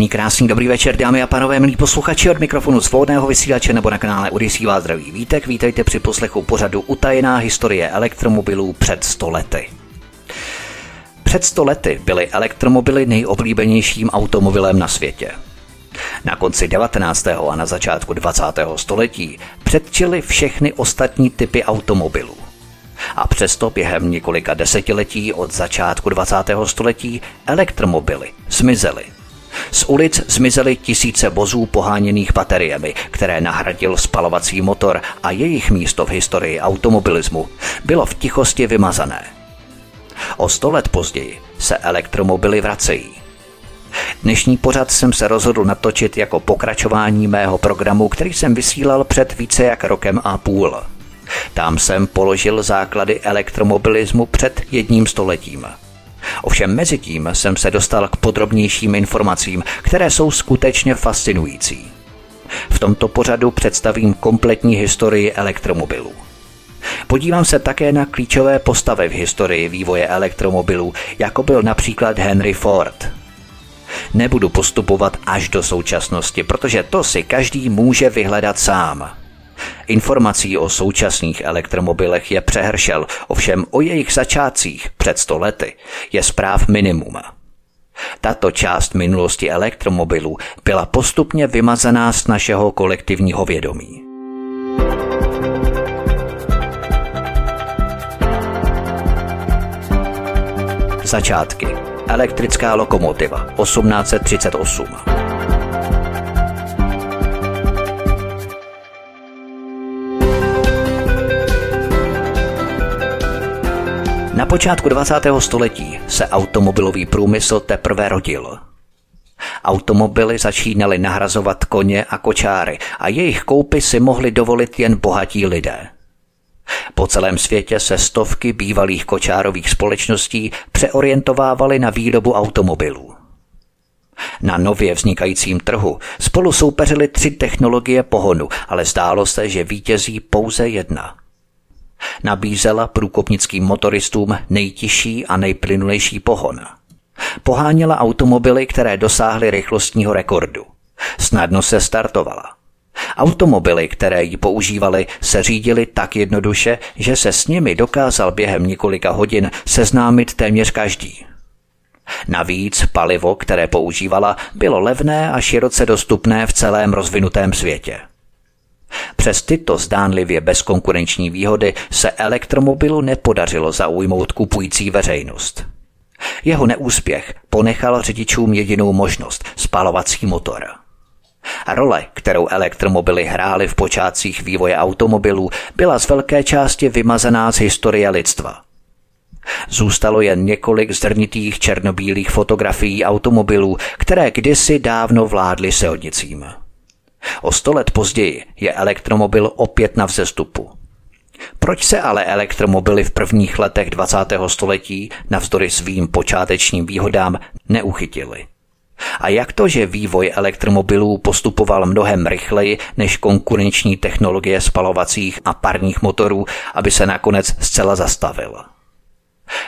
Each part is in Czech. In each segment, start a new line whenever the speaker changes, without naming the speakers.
Příjemný, krásný, dobrý večer, dámy a pánové, milí posluchači od mikrofonu svobodného vysílače nebo na kanále Odisí vás zdraví vítek. Vítejte při poslechu pořadu Utajená historie elektromobilů před 100 lety. Před 100 lety byly elektromobily nejoblíbenějším automobilem na světě. Na konci 19. a na začátku 20. století předčily všechny ostatní typy automobilů. A přesto během několika desetiletí od začátku 20. století elektromobily zmizely z ulic zmizely tisíce vozů poháněných bateriemi, které nahradil spalovací motor a jejich místo v historii automobilismu bylo v tichosti vymazané. O sto let později se elektromobily vracejí. Dnešní pořad jsem se rozhodl natočit jako pokračování mého programu, který jsem vysílal před více jak rokem a půl. Tam jsem položil základy elektromobilismu před jedním stoletím – Ovšem mezi tím jsem se dostal k podrobnějším informacím, které jsou skutečně fascinující. V tomto pořadu představím kompletní historii elektromobilů. Podívám se také na klíčové postavy v historii vývoje elektromobilů, jako byl například Henry Ford. Nebudu postupovat až do současnosti, protože to si každý může vyhledat sám. Informací o současných elektromobilech je přehršel, ovšem o jejich začátcích před sto lety je zpráv minimum. Tato část minulosti elektromobilů byla postupně vymazaná z našeho kolektivního vědomí. Začátky. Elektrická lokomotiva 1838. Na počátku 20. století se automobilový průmysl teprve rodil. Automobily začínaly nahrazovat koně a kočáry a jejich koupy si mohli dovolit jen bohatí lidé. Po celém světě se stovky bývalých kočárových společností přeorientovávaly na výrobu automobilů. Na nově vznikajícím trhu spolu soupeřily tři technologie pohonu, ale zdálo se, že vítězí pouze jedna – Nabízela průkopnickým motoristům nejtižší a nejplynulejší pohon. Poháněla automobily, které dosáhly rychlostního rekordu. Snadno se startovala. Automobily, které ji používali, se řídily tak jednoduše, že se s nimi dokázal během několika hodin seznámit téměř každý. Navíc palivo, které používala, bylo levné a široce dostupné v celém rozvinutém světě. Přes tyto zdánlivě bezkonkurenční výhody se elektromobilu nepodařilo zaujmout kupující veřejnost. Jeho neúspěch ponechal řidičům jedinou možnost – spalovací motor. Role, kterou elektromobily hrály v počátcích vývoje automobilů, byla z velké části vymazaná z historie lidstva. Zůstalo jen několik zdrnitých černobílých fotografií automobilů, které kdysi dávno vládly silnicím. O sto let později je elektromobil opět na vzestupu. Proč se ale elektromobily v prvních letech 20. století navzdory svým počátečním výhodám neuchytily? A jak to, že vývoj elektromobilů postupoval mnohem rychleji než konkurenční technologie spalovacích a parních motorů, aby se nakonec zcela zastavil?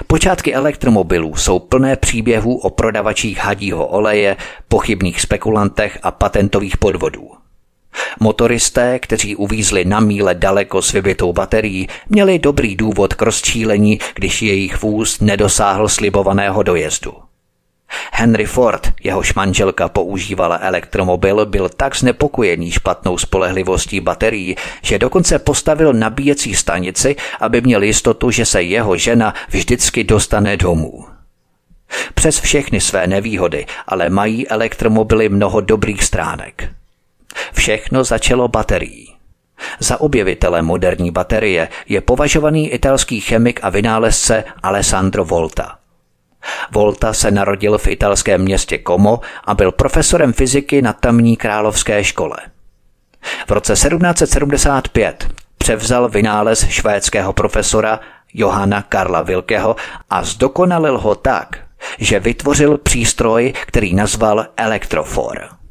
Počátky elektromobilů jsou plné příběhů o prodavačích hadího oleje, pochybných spekulantech a patentových podvodů. Motoristé, kteří uvízli na míle daleko s vybitou baterií, měli dobrý důvod k rozčílení, když jejich vůz nedosáhl slibovaného dojezdu. Henry Ford, jehož manželka používala elektromobil, byl tak znepokojený špatnou spolehlivostí baterií, že dokonce postavil nabíjecí stanici, aby měl jistotu, že se jeho žena vždycky dostane domů. Přes všechny své nevýhody ale mají elektromobily mnoho dobrých stránek. Všechno začalo baterií. Za objevitele moderní baterie je považovaný italský chemik a vynálezce Alessandro Volta. Volta se narodil v italském městě Como a byl profesorem fyziky na tamní královské škole. V roce 1775 převzal vynález švédského profesora Johanna Karla Wilkeho a zdokonalil ho tak, že vytvořil přístroj, který nazval elektrofor.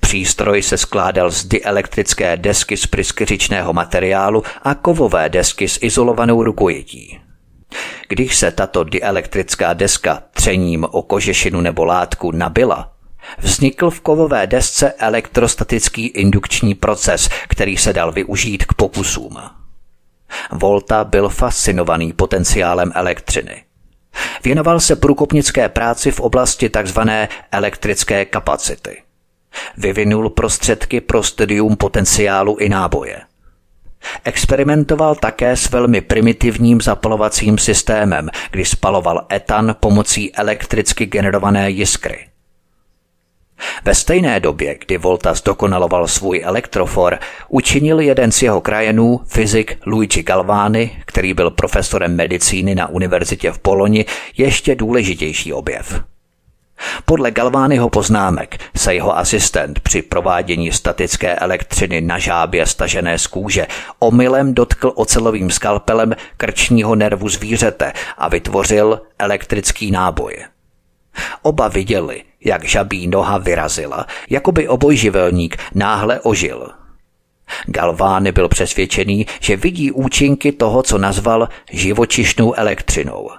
Přístroj se skládal z dielektrické desky z pryskyřičného materiálu a kovové desky s izolovanou rukojetí. Když se tato dielektrická deska třením o kožešinu nebo látku nabila, vznikl v kovové desce elektrostatický indukční proces, který se dal využít k pokusům. Volta byl fascinovaný potenciálem elektřiny. Věnoval se průkopnické práci v oblasti tzv. elektrické kapacity. Vyvinul prostředky pro studium potenciálu i náboje. Experimentoval také s velmi primitivním zapalovacím systémem, kdy spaloval etan pomocí elektricky generované jiskry. Ve stejné době, kdy Volta zdokonaloval svůj elektrofor, učinil jeden z jeho krajenů, fyzik Luigi Galvani, který byl profesorem medicíny na univerzitě v Poloni, ještě důležitější objev. Podle Galványho poznámek se jeho asistent při provádění statické elektřiny na žábě stažené z kůže omylem dotkl ocelovým skalpelem krčního nervu zvířete a vytvořil elektrický náboj. Oba viděli, jak žabí noha vyrazila, jako by obojživelník náhle ožil. Galvány byl přesvědčený, že vidí účinky toho, co nazval živočišnou elektřinou.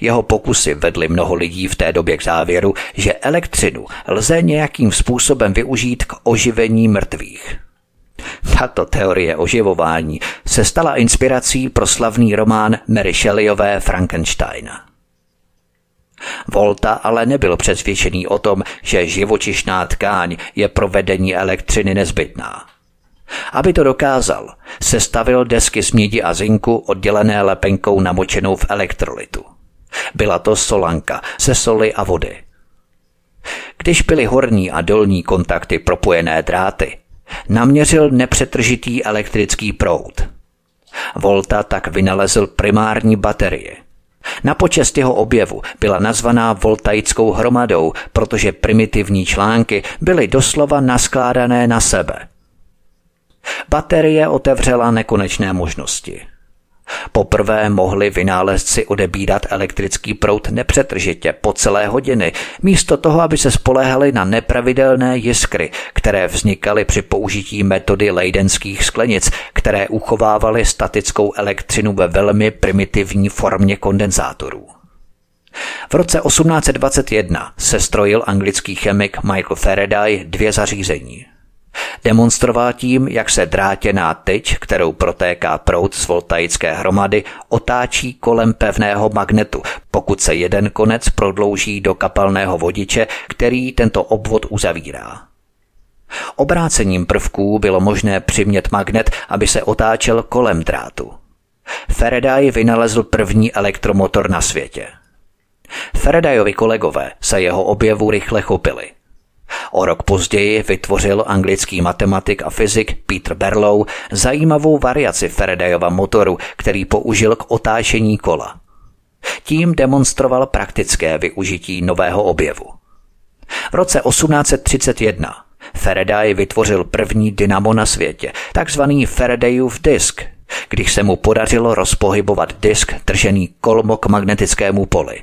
Jeho pokusy vedly mnoho lidí v té době k závěru, že elektřinu lze nějakým způsobem využít k oživení mrtvých. Tato teorie oživování se stala inspirací pro slavný román Mary Shelleyové Frankensteina. Volta ale nebyl přesvědčený o tom, že živočišná tkáň je pro vedení elektřiny nezbytná. Aby to dokázal, sestavil desky z mědi a zinku oddělené lepenkou namočenou v elektrolitu. Byla to solanka se soli a vody. Když byly horní a dolní kontakty propojené dráty, naměřil nepřetržitý elektrický proud. Volta tak vynalezl primární baterie – na počest jeho objevu byla nazvaná voltaickou hromadou, protože primitivní články byly doslova naskládané na sebe. Baterie otevřela nekonečné možnosti. Poprvé mohli vynálezci odebírat elektrický proud nepřetržitě po celé hodiny, místo toho, aby se spoléhali na nepravidelné jiskry, které vznikaly při použití metody lejdenských sklenic, které uchovávaly statickou elektřinu ve velmi primitivní formě kondenzátorů. V roce 1821 se strojil anglický chemik Michael Faraday dvě zařízení – Demonstroval tím, jak se drátěná tyč, kterou protéká proud z voltaické hromady, otáčí kolem pevného magnetu, pokud se jeden konec prodlouží do kapalného vodiče, který tento obvod uzavírá. Obrácením prvků bylo možné přimět magnet, aby se otáčel kolem drátu. Faraday vynalezl první elektromotor na světě. Faradayovi kolegové se jeho objevu rychle chopili – O rok později vytvořil anglický matematik a fyzik Peter Berlow zajímavou variaci Faradayova motoru, který použil k otáčení kola. Tím demonstroval praktické využití nového objevu. V roce 1831 Faraday vytvořil první dynamo na světě, takzvaný Faradayův disk, když se mu podařilo rozpohybovat disk tržený kolmo k magnetickému poli.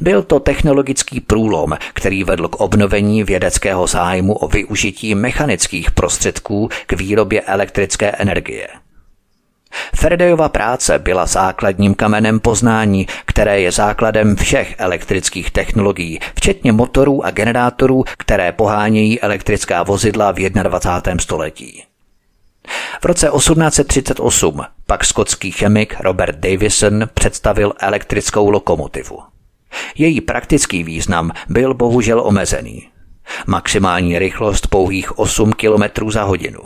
Byl to technologický průlom, který vedl k obnovení vědeckého zájmu o využití mechanických prostředků k výrobě elektrické energie. Faradayova práce byla základním kamenem poznání, které je základem všech elektrických technologií, včetně motorů a generátorů, které pohánějí elektrická vozidla v 21. století. V roce 1838 pak skotský chemik Robert Davison představil elektrickou lokomotivu. Její praktický význam byl bohužel omezený. Maximální rychlost pouhých 8 km za hodinu.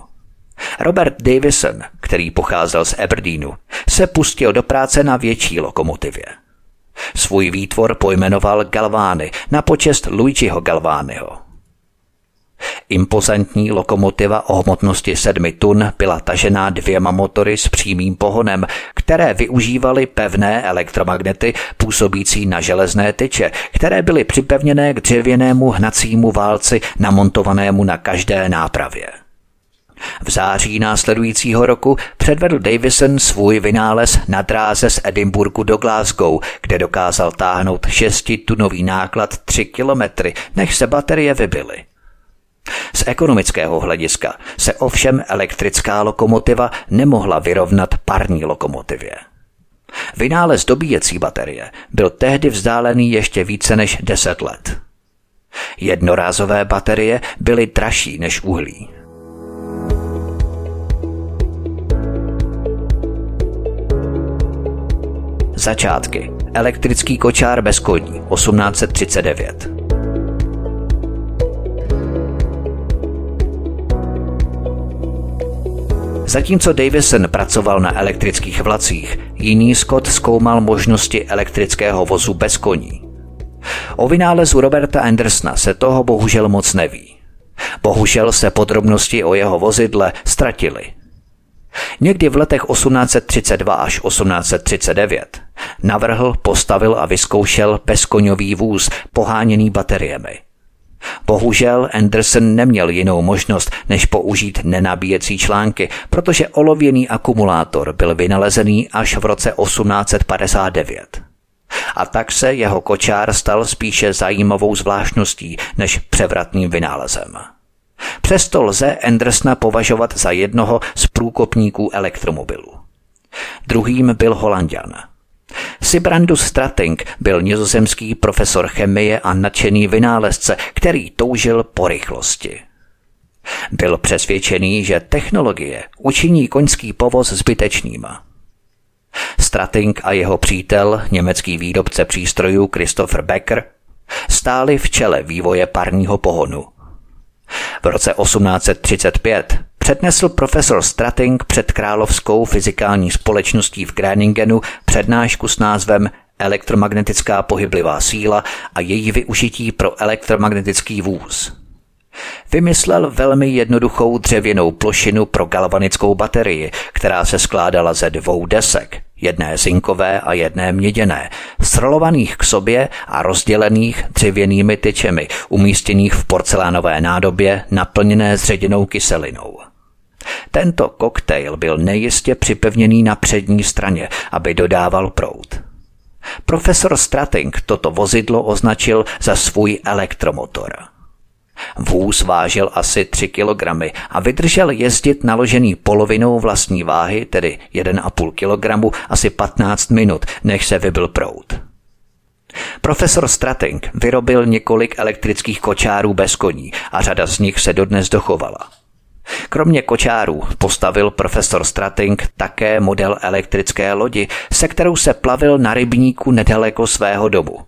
Robert Davison, který pocházel z Aberdeenu, se pustil do práce na větší lokomotivě. Svůj výtvor pojmenoval Galvány na počest Luigiho Galványho. Impozantní lokomotiva o hmotnosti 7 tun byla tažená dvěma motory s přímým pohonem, které využívaly pevné elektromagnety působící na železné tyče, které byly připevněné k dřevěnému hnacímu válci namontovanému na každé nápravě. V září následujícího roku předvedl Davison svůj vynález na dráze z Edinburgu do Glasgow, kde dokázal táhnout šestitunový náklad 3 kilometry, než se baterie vybily. Z ekonomického hlediska se ovšem elektrická lokomotiva nemohla vyrovnat parní lokomotivě. Vynález dobíjecí baterie byl tehdy vzdálený ještě více než 10 let. Jednorázové baterie byly dražší než uhlí. Začátky. Elektrický kočár bez koní 1839. Zatímco Davison pracoval na elektrických vlacích, jiný Scott zkoumal možnosti elektrického vozu bez koní. O vynálezu Roberta Andersona se toho bohužel moc neví. Bohužel se podrobnosti o jeho vozidle ztratily. Někdy v letech 1832 až 1839 navrhl, postavil a vyzkoušel bezkoňový vůz poháněný bateriemi. Bohužel Anderson neměl jinou možnost, než použít nenabíjecí články, protože olověný akumulátor byl vynalezený až v roce 1859. A tak se jeho kočár stal spíše zajímavou zvláštností než převratným vynálezem. Přesto lze Andersona považovat za jednoho z průkopníků elektromobilů. Druhým byl Holandian. Sibrandus Strating byl nizozemský profesor chemie a nadšený vynálezce, který toužil po rychlosti. Byl přesvědčený, že technologie učiní koňský povoz zbytečným. Strating a jeho přítel, německý výrobce přístrojů Christopher Becker, stáli v čele vývoje parního pohonu. V roce 1835 přednesl profesor Strating před Královskou fyzikální společností v Greningenu přednášku s názvem Elektromagnetická pohyblivá síla a její využití pro elektromagnetický vůz. Vymyslel velmi jednoduchou dřevěnou plošinu pro galvanickou baterii, která se skládala ze dvou desek, jedné zinkové a jedné měděné, srolovaných k sobě a rozdělených dřevěnými tyčemi, umístěných v porcelánové nádobě naplněné zředěnou kyselinou. Tento koktejl byl nejistě připevněný na přední straně, aby dodával proud. Profesor Strating toto vozidlo označil za svůj elektromotor. Vůz vážil asi 3 kg a vydržel jezdit naložený polovinou vlastní váhy, tedy 1,5 kg, asi 15 minut, než se vybil proud. Profesor Strating vyrobil několik elektrických kočárů bez koní a řada z nich se dodnes dochovala. Kromě kočárů postavil profesor Strating také model elektrické lodi, se kterou se plavil na rybníku nedaleko svého domu.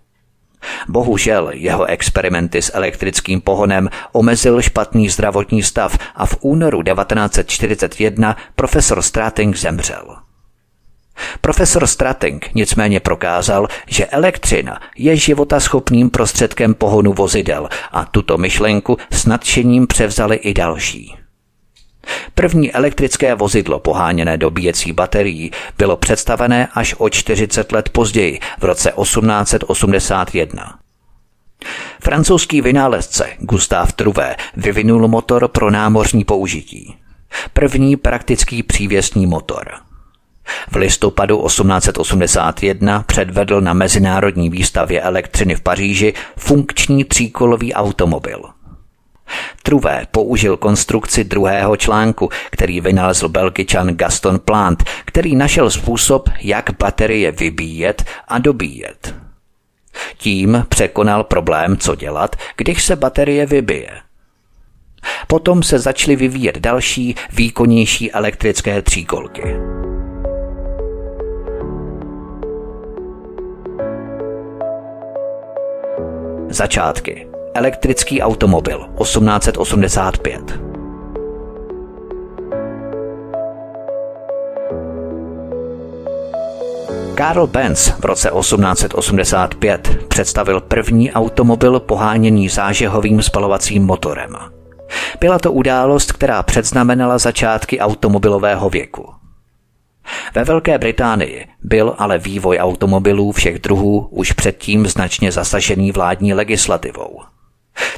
Bohužel jeho experimenty s elektrickým pohonem omezil špatný zdravotní stav a v únoru 1941 profesor Strating zemřel. Profesor Strating nicméně prokázal, že elektřina je životaschopným prostředkem pohonu vozidel a tuto myšlenku s nadšením převzali i další. První elektrické vozidlo poháněné dobíjecí baterií bylo představené až o 40 let později, v roce 1881. Francouzský vynálezce Gustave Trouvé vyvinul motor pro námořní použití. První praktický přívěsný motor. V listopadu 1881 předvedl na Mezinárodní výstavě elektřiny v Paříži funkční tříkolový automobil – Truvé použil konstrukci druhého článku, který vynalezl belgičan Gaston Plant, který našel způsob, jak baterie vybíjet a dobíjet. Tím překonal problém, co dělat, když se baterie vybije. Potom se začaly vyvíjet další, výkonnější elektrické tříkolky. Začátky Elektrický automobil 1885. Karl Benz v roce 1885 představil první automobil poháněný zážehovým spalovacím motorem. Byla to událost, která předznamenala začátky automobilového věku. Ve Velké Británii byl ale vývoj automobilů všech druhů už předtím značně zasažený vládní legislativou.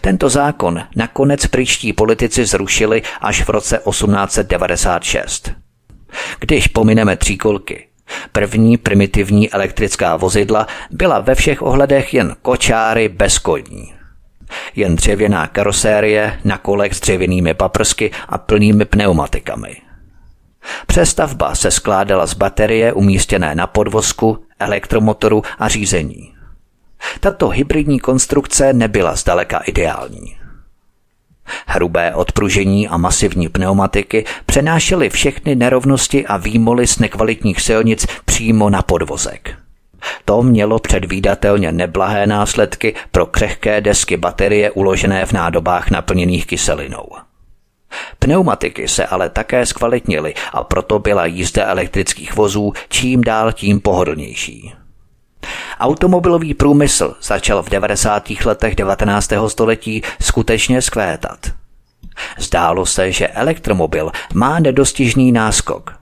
Tento zákon nakonec pryčtí politici zrušili až v roce 1896. Když pomineme tříkolky, první primitivní elektrická vozidla byla ve všech ohledech jen kočáry bez koní. Jen dřevěná karosérie na kolech s dřevěnými paprsky a plnými pneumatikami – Přestavba se skládala z baterie umístěné na podvozku, elektromotoru a řízení. Tato hybridní konstrukce nebyla zdaleka ideální. Hrubé odpružení a masivní pneumatiky přenášely všechny nerovnosti a výmoly z nekvalitních silnic přímo na podvozek. To mělo předvídatelně neblahé následky pro křehké desky baterie uložené v nádobách naplněných kyselinou. Pneumatiky se ale také zkvalitnily a proto byla jízda elektrických vozů čím dál tím pohodlnější. Automobilový průmysl začal v 90. letech 19. století skutečně skvétat. Zdálo se, že elektromobil má nedostižný náskok.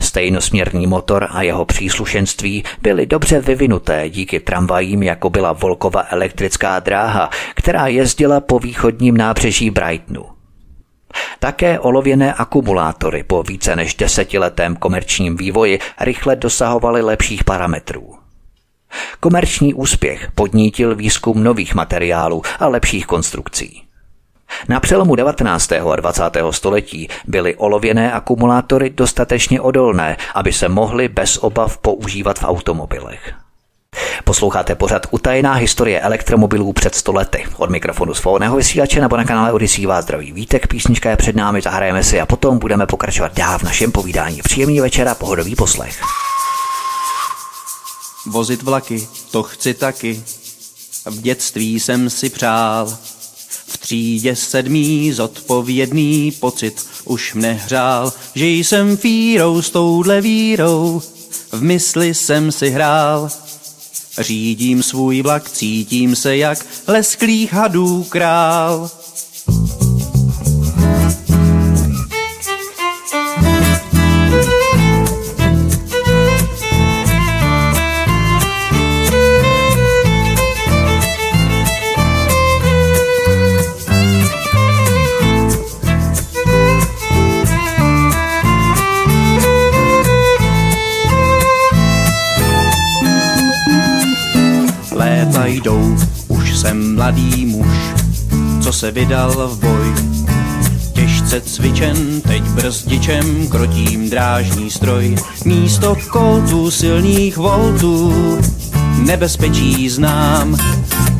Stejnosměrný motor a jeho příslušenství byly dobře vyvinuté díky tramvajím, jako byla Volkova elektrická dráha, která jezdila po východním nábřeží Brightonu. Také olověné akumulátory po více než desetiletém komerčním vývoji rychle dosahovaly lepších parametrů. Komerční úspěch podnítil výzkum nových materiálů a lepších konstrukcí. Na přelomu 19. a 20. století byly olověné akumulátory dostatečně odolné, aby se mohly bez obav používat v automobilech. Posloucháte pořad Utajená historie elektromobilů před 100 lety. Od mikrofonu svobodného vysílače nebo na kanále Odisí vás zdraví vítek, písnička je před námi, zahrajeme si a potom budeme pokračovat dál v našem povídání. Příjemný večer a pohodový poslech.
Vozit vlaky, to chci taky. V dětství jsem si přál. V třídě sedmý zodpovědný pocit už mne hřál, že jsem fírou s touhle vírou. V mysli jsem si hrál, Řídím svůj vlak, cítím se jak lesklých hadů král. Jdou, už jsem mladý muž, co se vydal v boj. Těžce cvičen, teď brzdičem krotím drážní stroj. Místo koltů silných voltů, nebezpečí znám.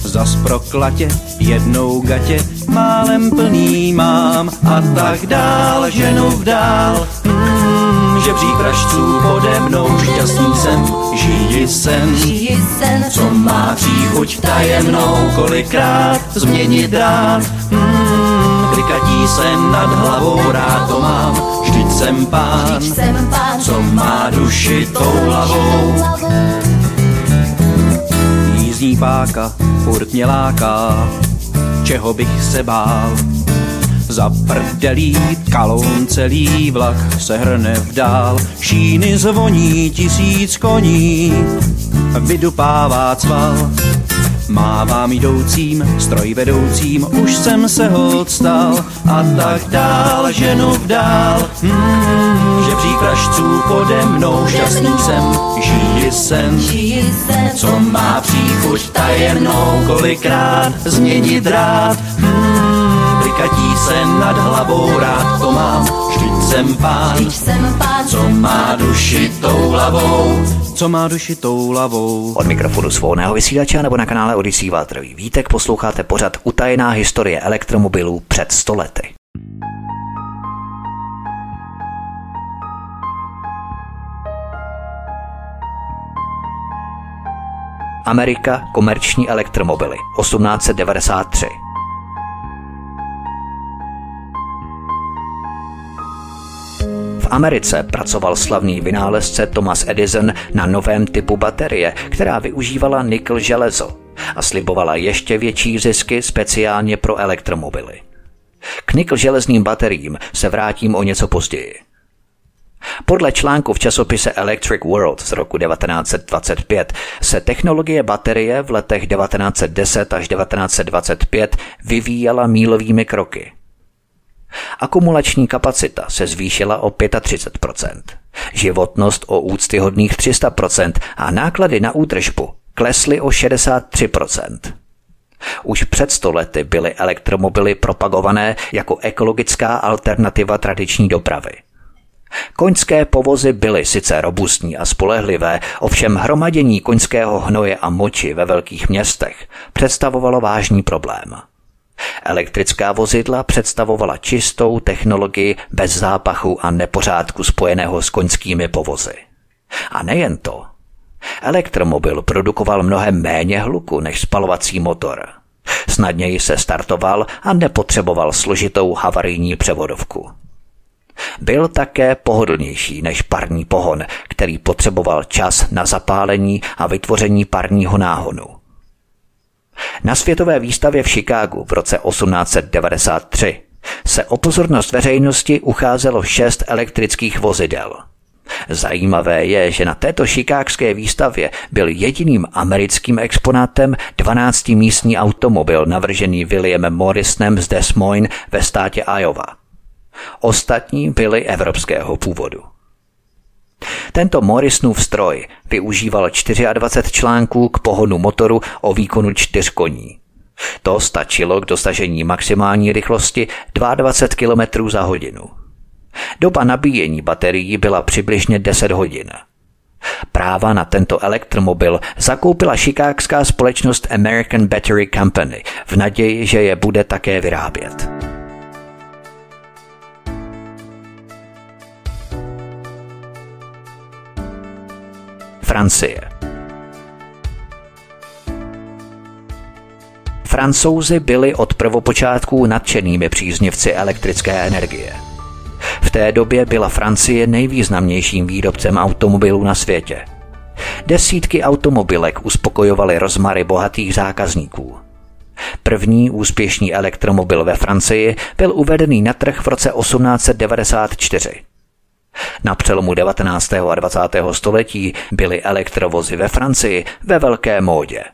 Zas proklatě, jednou gatě, málem plný mám a tak dál, ženu vdál. Mm žebřík pražců pode mnou, šťastný jsem, žiji sen, co má příchuť tajemnou, kolikrát změnit dát, hmm, klikatí se nad hlavou, rád to mám, vždyť jsem pán, co má duši tou hlavou. Jízdní páka furt mě láká, čeho bych se bál, za prdelí kaloun celý vlak se hrne vdál, šíny zvoní tisíc koní, vydupává cval. Mávám jdoucím, stroj vedoucím, už jsem se hodstal a tak dál, ženu vdál. Hmm, že přípražců pode mnou šťastný jsem, žiji sen, co má příchuť tajemnou, kolikrát změnit rád. Hmm, se nad hlavou, rád to mám, vždyť jsem pán, vždyť jsem pán. Co má duši tou hlavou, co má duši tou hlavou.
Od mikrofonu svobodného vysílače nebo na kanále Odisí Vátrový Vítek posloucháte pořad Utajená historie elektromobilů před stolety. Amerika komerční elektromobily 1893 Americe pracoval slavný vynálezce Thomas Edison na novém typu baterie, která využívala nikl železo a slibovala ještě větší zisky speciálně pro elektromobily. K nikl železným bateriím se vrátím o něco později. Podle článku v časopise Electric World z roku 1925 se technologie baterie v letech 1910 až 1925 vyvíjela mílovými kroky. Akumulační kapacita se zvýšila o 35%, životnost o úctyhodných 300% a náklady na údržbu klesly o 63%. Už před stolety byly elektromobily propagované jako ekologická alternativa tradiční dopravy. Koňské povozy byly sice robustní a spolehlivé, ovšem hromadění koňského hnoje a moči ve velkých městech představovalo vážný problém. Elektrická vozidla představovala čistou technologii bez zápachu a nepořádku spojeného s koňskými povozy. A nejen to. Elektromobil produkoval mnohem méně hluku než spalovací motor. Snadněji se startoval a nepotřeboval složitou havarijní převodovku. Byl také pohodlnější než parní pohon, který potřeboval čas na zapálení a vytvoření parního náhonu. Na světové výstavě v Chicagu v roce 1893 se o pozornost veřejnosti ucházelo šest elektrických vozidel. Zajímavé je, že na této šikákské výstavě byl jediným americkým exponátem 12-místní automobil navržený Williamem Morrisonem z Des Moines ve státě Iowa. Ostatní byly evropského původu. Tento Morrisonův stroj využíval 24 článků k pohonu motoru o výkonu 4 koní. To stačilo k dosažení maximální rychlosti 22 km za hodinu. Doba nabíjení baterií byla přibližně 10 hodin. Práva na tento elektromobil zakoupila šikákská společnost American Battery Company v naději, že je bude také vyrábět. Francie. Francouzi byli od prvopočátků nadšenými příznivci elektrické energie. V té době byla Francie nejvýznamnějším výrobcem automobilů na světě. Desítky automobilek uspokojovaly rozmary bohatých zákazníků. První úspěšný elektromobil ve Francii byl uvedený na trh v roce 1894. Na přelomu 19. a 20. století byly elektrovozy ve Francii ve velké módě.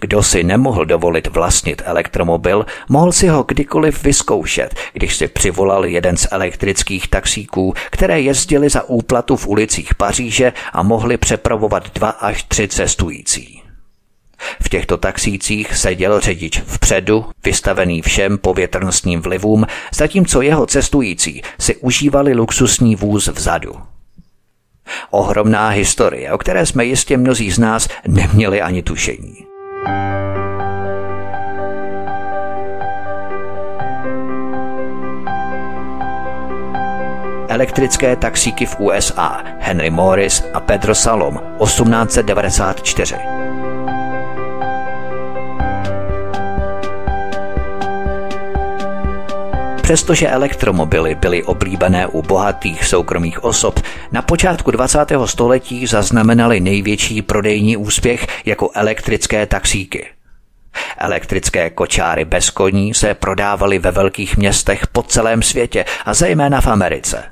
Kdo si nemohl dovolit vlastnit elektromobil, mohl si ho kdykoliv vyzkoušet, když si přivolal jeden z elektrických taxíků, které jezdili za úplatu v ulicích Paříže a mohli přepravovat dva až tři cestující. V těchto taxících seděl řidič vpředu, vystavený všem povětrnostním vlivům, zatímco jeho cestující si užívali luxusní vůz vzadu. Ohromná historie, o které jsme jistě mnozí z nás neměli ani tušení. Elektrické taxíky v USA Henry Morris a Pedro Salom 1894. Přestože elektromobily byly oblíbené u bohatých soukromých osob, na počátku 20. století zaznamenaly největší prodejní úspěch jako elektrické taxíky. Elektrické kočáry bez koní se prodávaly ve velkých městech po celém světě a zejména v Americe.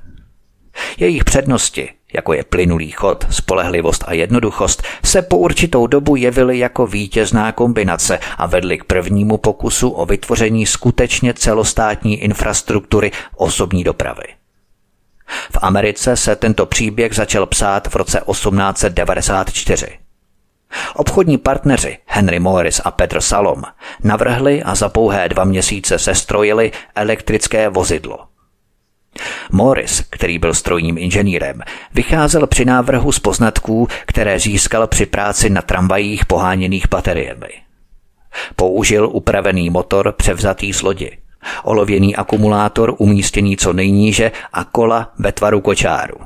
Jejich přednosti jako je plynulý chod, spolehlivost a jednoduchost, se po určitou dobu jevily jako vítězná kombinace a vedly k prvnímu pokusu o vytvoření skutečně celostátní infrastruktury osobní dopravy. V Americe se tento příběh začal psát v roce 1894. Obchodní partneři Henry Morris a Petr Salom navrhli a za pouhé dva měsíce sestrojili elektrické vozidlo – Morris, který byl strojním inženýrem, vycházel při návrhu z poznatků, které získal při práci na tramvajích poháněných bateriemi. Použil upravený motor převzatý z lodi, olověný akumulátor umístěný co nejníže a kola ve tvaru kočáru.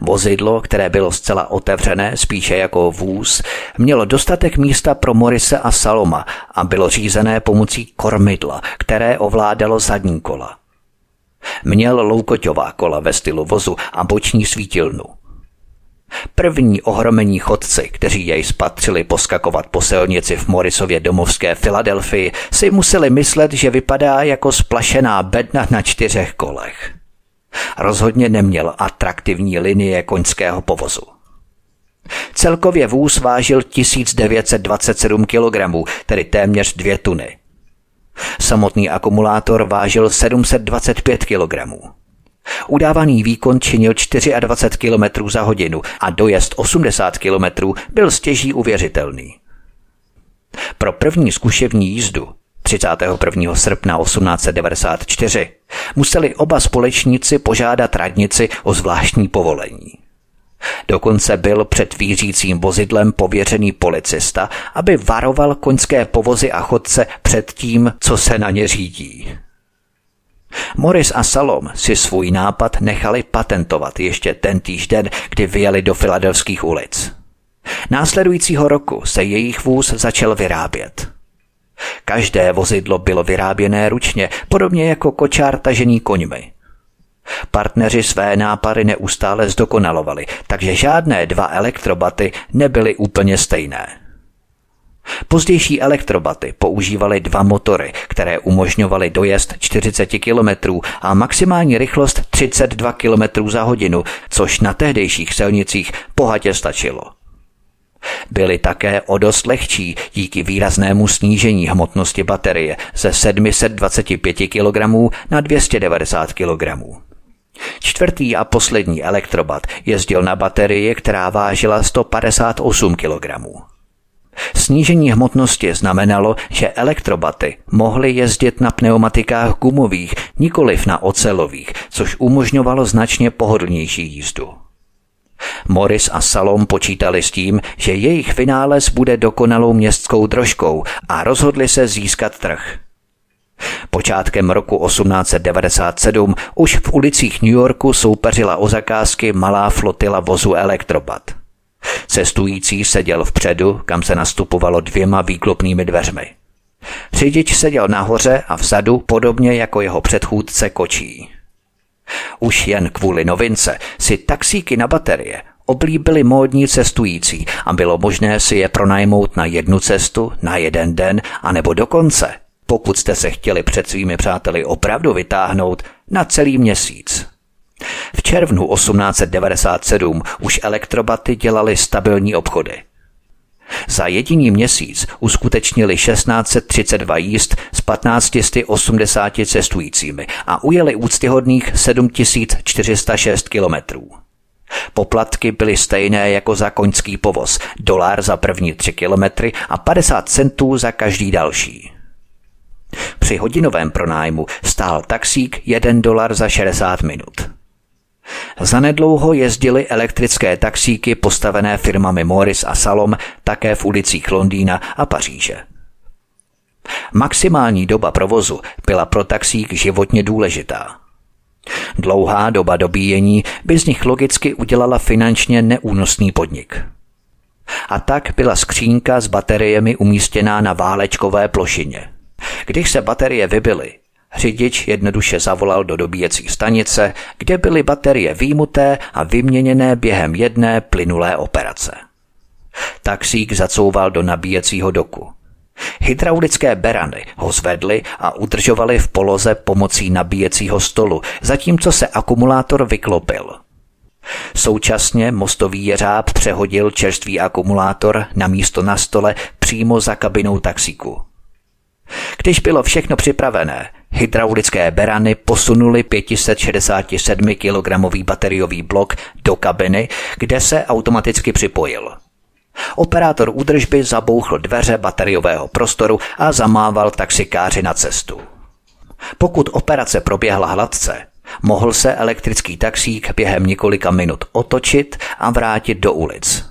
Vozidlo, které bylo zcela otevřené, spíše jako vůz, mělo dostatek místa pro Morise a Saloma a bylo řízené pomocí kormidla, které ovládalo zadní kola. Měl loukoťová kola ve stylu vozu a boční svítilnu. První ohromení chodci, kteří jej spatřili poskakovat po silnici v Morisově domovské Filadelfii, si museli myslet, že vypadá jako splašená bedna na čtyřech kolech. Rozhodně neměl atraktivní linie koňského povozu. Celkově vůz vážil 1927 kg, tedy téměř dvě tuny. Samotný akumulátor vážil 725 kg. Udávaný výkon činil 24 km za hodinu a dojezd 80 km byl stěží uvěřitelný. Pro první zkušební jízdu 31. srpna 1894 museli oba společníci požádat radnici o zvláštní povolení. Dokonce byl před vířícím vozidlem pověřený policista, aby varoval koňské povozy a chodce před tím, co se na ně řídí. Morris a Salom si svůj nápad nechali patentovat ještě ten den, kdy vyjeli do filadelských ulic. Následujícího roku se jejich vůz začal vyrábět. Každé vozidlo bylo vyráběné ručně, podobně jako kočár tažený koňmi. Partneři své nápady neustále zdokonalovali, takže žádné dva elektrobaty nebyly úplně stejné. Pozdější elektrobaty používaly dva motory, které umožňovaly dojezd 40 km a maximální rychlost 32 km za hodinu, což na tehdejších silnicích bohatě stačilo. Byly také o dost lehčí díky výraznému snížení hmotnosti baterie ze 725 kg na 290 kg. Čtvrtý a poslední elektrobat jezdil na baterii, která vážila 158 kg. Snížení hmotnosti znamenalo, že elektrobaty mohly jezdit na pneumatikách gumových, nikoliv na ocelových, což umožňovalo značně pohodlnější jízdu. Morris a Salom počítali s tím, že jejich vynález bude dokonalou městskou drožkou a rozhodli se získat trh. Počátkem roku 1897 už v ulicích New Yorku soupeřila o zakázky malá flotila vozu Elektrobat. Cestující seděl vpředu, kam se nastupovalo dvěma výklopnými dveřmi. Řidič seděl nahoře a vzadu podobně jako jeho předchůdce kočí. Už jen kvůli novince si taxíky na baterie oblíbili módní cestující a bylo možné si je pronajmout na jednu cestu, na jeden den, anebo dokonce, pokud jste se chtěli před svými přáteli opravdu vytáhnout, na celý měsíc. V červnu 1897 už elektrobaty dělali stabilní obchody. Za jediný měsíc uskutečnili 1632 jízd s 1580 cestujícími a ujeli úctyhodných 7406 kilometrů. Poplatky byly stejné jako za koňský povoz, dolar za první tři kilometry a 50 centů za každý další. Při hodinovém pronájmu stál taxík 1 dolar za 60 minut. Zanedlouho jezdily elektrické taxíky postavené firmami Morris a Salom také v ulicích Londýna a Paříže. Maximální doba provozu byla pro taxík životně důležitá. Dlouhá doba dobíjení by z nich logicky udělala finančně neúnosný podnik. A tak byla skřínka s bateriemi umístěná na válečkové plošině. Když se baterie vybily, Řidič jednoduše zavolal do dobíjecí stanice, kde byly baterie výjimuté a vyměněné během jedné plynulé operace. Taxík zacouval do nabíjecího doku. Hydraulické berany ho zvedly a udržovaly v poloze pomocí nabíjecího stolu, zatímco se akumulátor vyklopil. Současně mostový jeřáb přehodil čerstvý akumulátor na místo na stole přímo za kabinou taxíku. Když bylo všechno připravené, hydraulické berany posunuli 567 kg bateriový blok do kabiny, kde se automaticky připojil. Operátor údržby zabouchl dveře bateriového prostoru a zamával taxikáři na cestu. Pokud operace proběhla hladce, mohl se elektrický taxík během několika minut otočit a vrátit do ulic.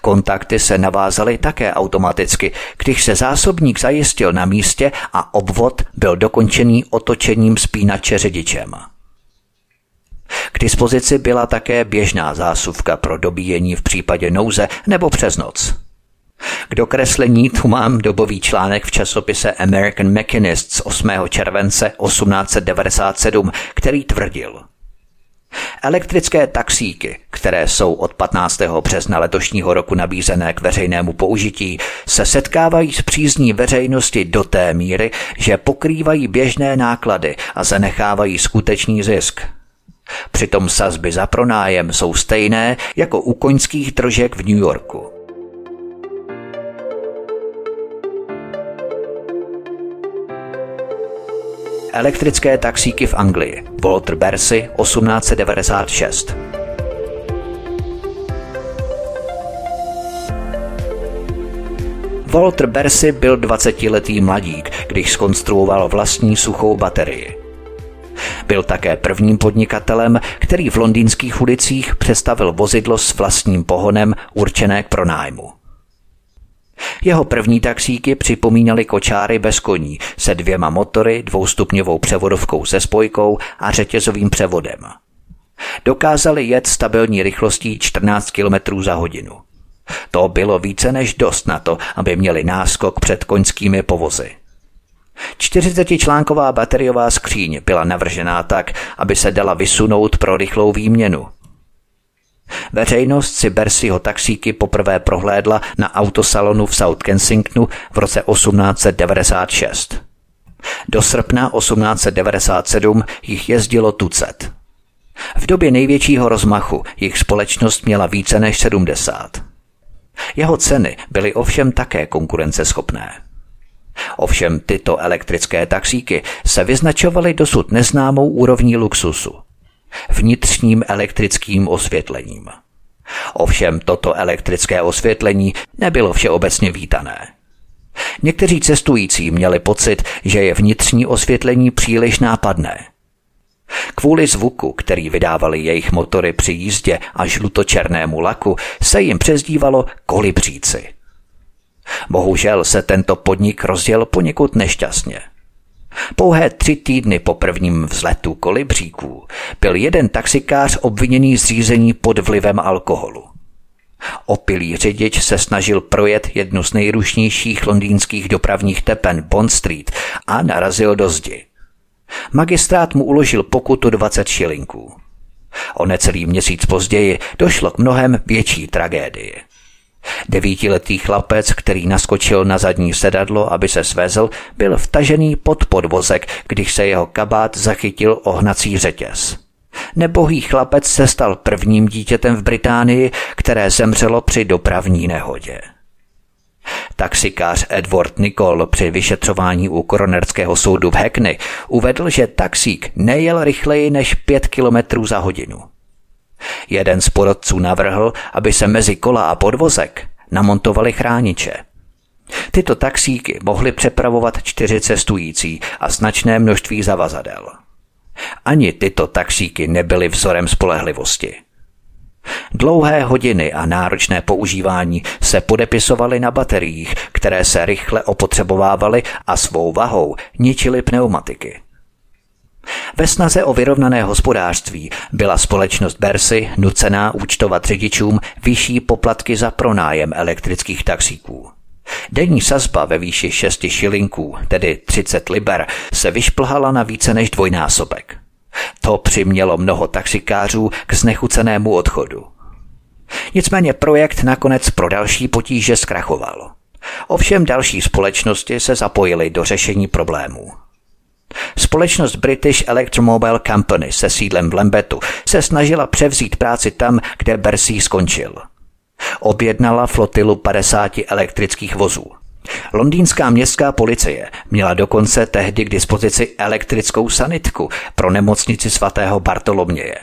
Kontakty se navázaly také automaticky, když se zásobník zajistil na místě a obvod byl dokončený otočením spínače řidičem. K dispozici byla také běžná zásuvka pro dobíjení v případě nouze nebo přes noc. K dokreslení tu mám dobový článek v časopise American Mechanist z 8. července 1897, který tvrdil – Elektrické taxíky, které jsou od 15. března letošního roku nabízené k veřejnému použití, se setkávají s přízní veřejnosti do té míry, že pokrývají běžné náklady a zanechávají skutečný zisk. Přitom sazby za pronájem jsou stejné jako u koňských držek v New Yorku. Elektrické taxíky v Anglii. Walter Bercy 1896. Walter Bercy byl 20-letý mladík, když skonstruoval vlastní suchou baterii. Byl také prvním podnikatelem, který v londýnských ulicích přestavil vozidlo s vlastním pohonem určené k pronájmu. Jeho první taxíky připomínaly kočáry bez koní se dvěma motory, dvoustupňovou převodovkou se spojkou a řetězovým převodem. Dokázali jet stabilní rychlostí 14 km za hodinu. To bylo více než dost na to, aby měli náskok před koňskými povozy. 40-článková bateriová skříň byla navržená tak, aby se dala vysunout pro rychlou výměnu. Veřejnost si Bersiho taxíky poprvé prohlédla na autosalonu v South Kensingtonu v roce 1896. Do srpna 1897 jich jezdilo tucet. V době největšího rozmachu jich společnost měla více než 70. Jeho ceny byly ovšem také konkurenceschopné. Ovšem tyto elektrické taxíky se vyznačovaly dosud neznámou úrovní luxusu – vnitřním elektrickým osvětlením. Ovšem toto elektrické osvětlení nebylo všeobecně vítané. Někteří cestující měli pocit, že je vnitřní osvětlení příliš nápadné. Kvůli zvuku, který vydávali jejich motory při jízdě a žlutočernému laku, se jim přezdívalo kolibříci. Bohužel se tento podnik rozjel poněkud nešťastně – Pouhé tři týdny po prvním vzletu kolibříků byl jeden taxikář obviněný z řízení pod vlivem alkoholu. Opilý řidič se snažil projet jednu z nejrušnějších londýnských dopravních tepen Bond Street a narazil do zdi. Magistrát mu uložil pokutu 20 šilinků. O necelý měsíc později došlo k mnohem větší tragédii. Devítiletý chlapec, který naskočil na zadní sedadlo, aby se svezl, byl vtažený pod podvozek, když se jeho kabát zachytil ohnací řetěz. Nebohý chlapec se stal prvním dítětem v Británii, které zemřelo při dopravní nehodě. Taxikář Edward Nicole při vyšetřování u koronerského soudu v Hackney uvedl, že taxík nejel rychleji než 5 km za hodinu. Jeden z porodců navrhl, aby se mezi kola a podvozek namontovali chrániče. Tyto taxíky mohly přepravovat čtyři cestující a značné množství zavazadel. Ani tyto taxíky nebyly vzorem spolehlivosti. Dlouhé hodiny a náročné používání se podepisovaly na bateriích, které se rychle opotřebovávaly a svou vahou ničily pneumatiky. Ve snaze o vyrovnané hospodářství byla společnost Bersy nucená účtovat řidičům vyšší poplatky za pronájem elektrických taxíků. Denní sazba ve výši 6 šilinků, tedy 30 liber, se vyšplhala na více než dvojnásobek. To přimělo mnoho taxikářů k znechucenému odchodu. Nicméně projekt nakonec pro další potíže zkrachoval. Ovšem další společnosti se zapojily do řešení problémů. Společnost British Electromobile Company se sídlem v Lembetu se snažila převzít práci tam, kde Bersí skončil. Objednala flotilu 50 elektrických vozů. Londýnská městská policie měla dokonce tehdy k dispozici elektrickou sanitku pro nemocnici svatého Bartoloměje.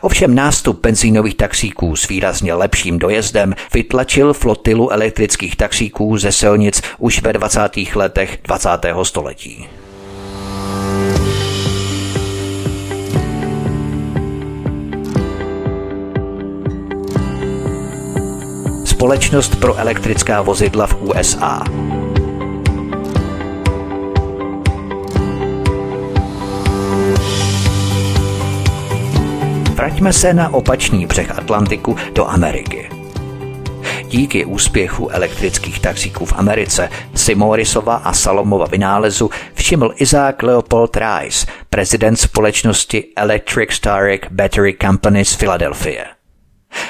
Ovšem nástup benzínových taxíků s výrazně lepším dojezdem vytlačil flotilu elektrických taxíků ze silnic už ve 20. letech 20. století. Společnost pro elektrická vozidla v USA. Vraťme se na opačný břeh Atlantiku do Ameriky. Díky úspěchu elektrických taxíků v Americe si Morrisova a Salomova vynálezu všiml Isaac Leopold Rice, prezident společnosti Electric Starrick Battery Company z Filadelfie.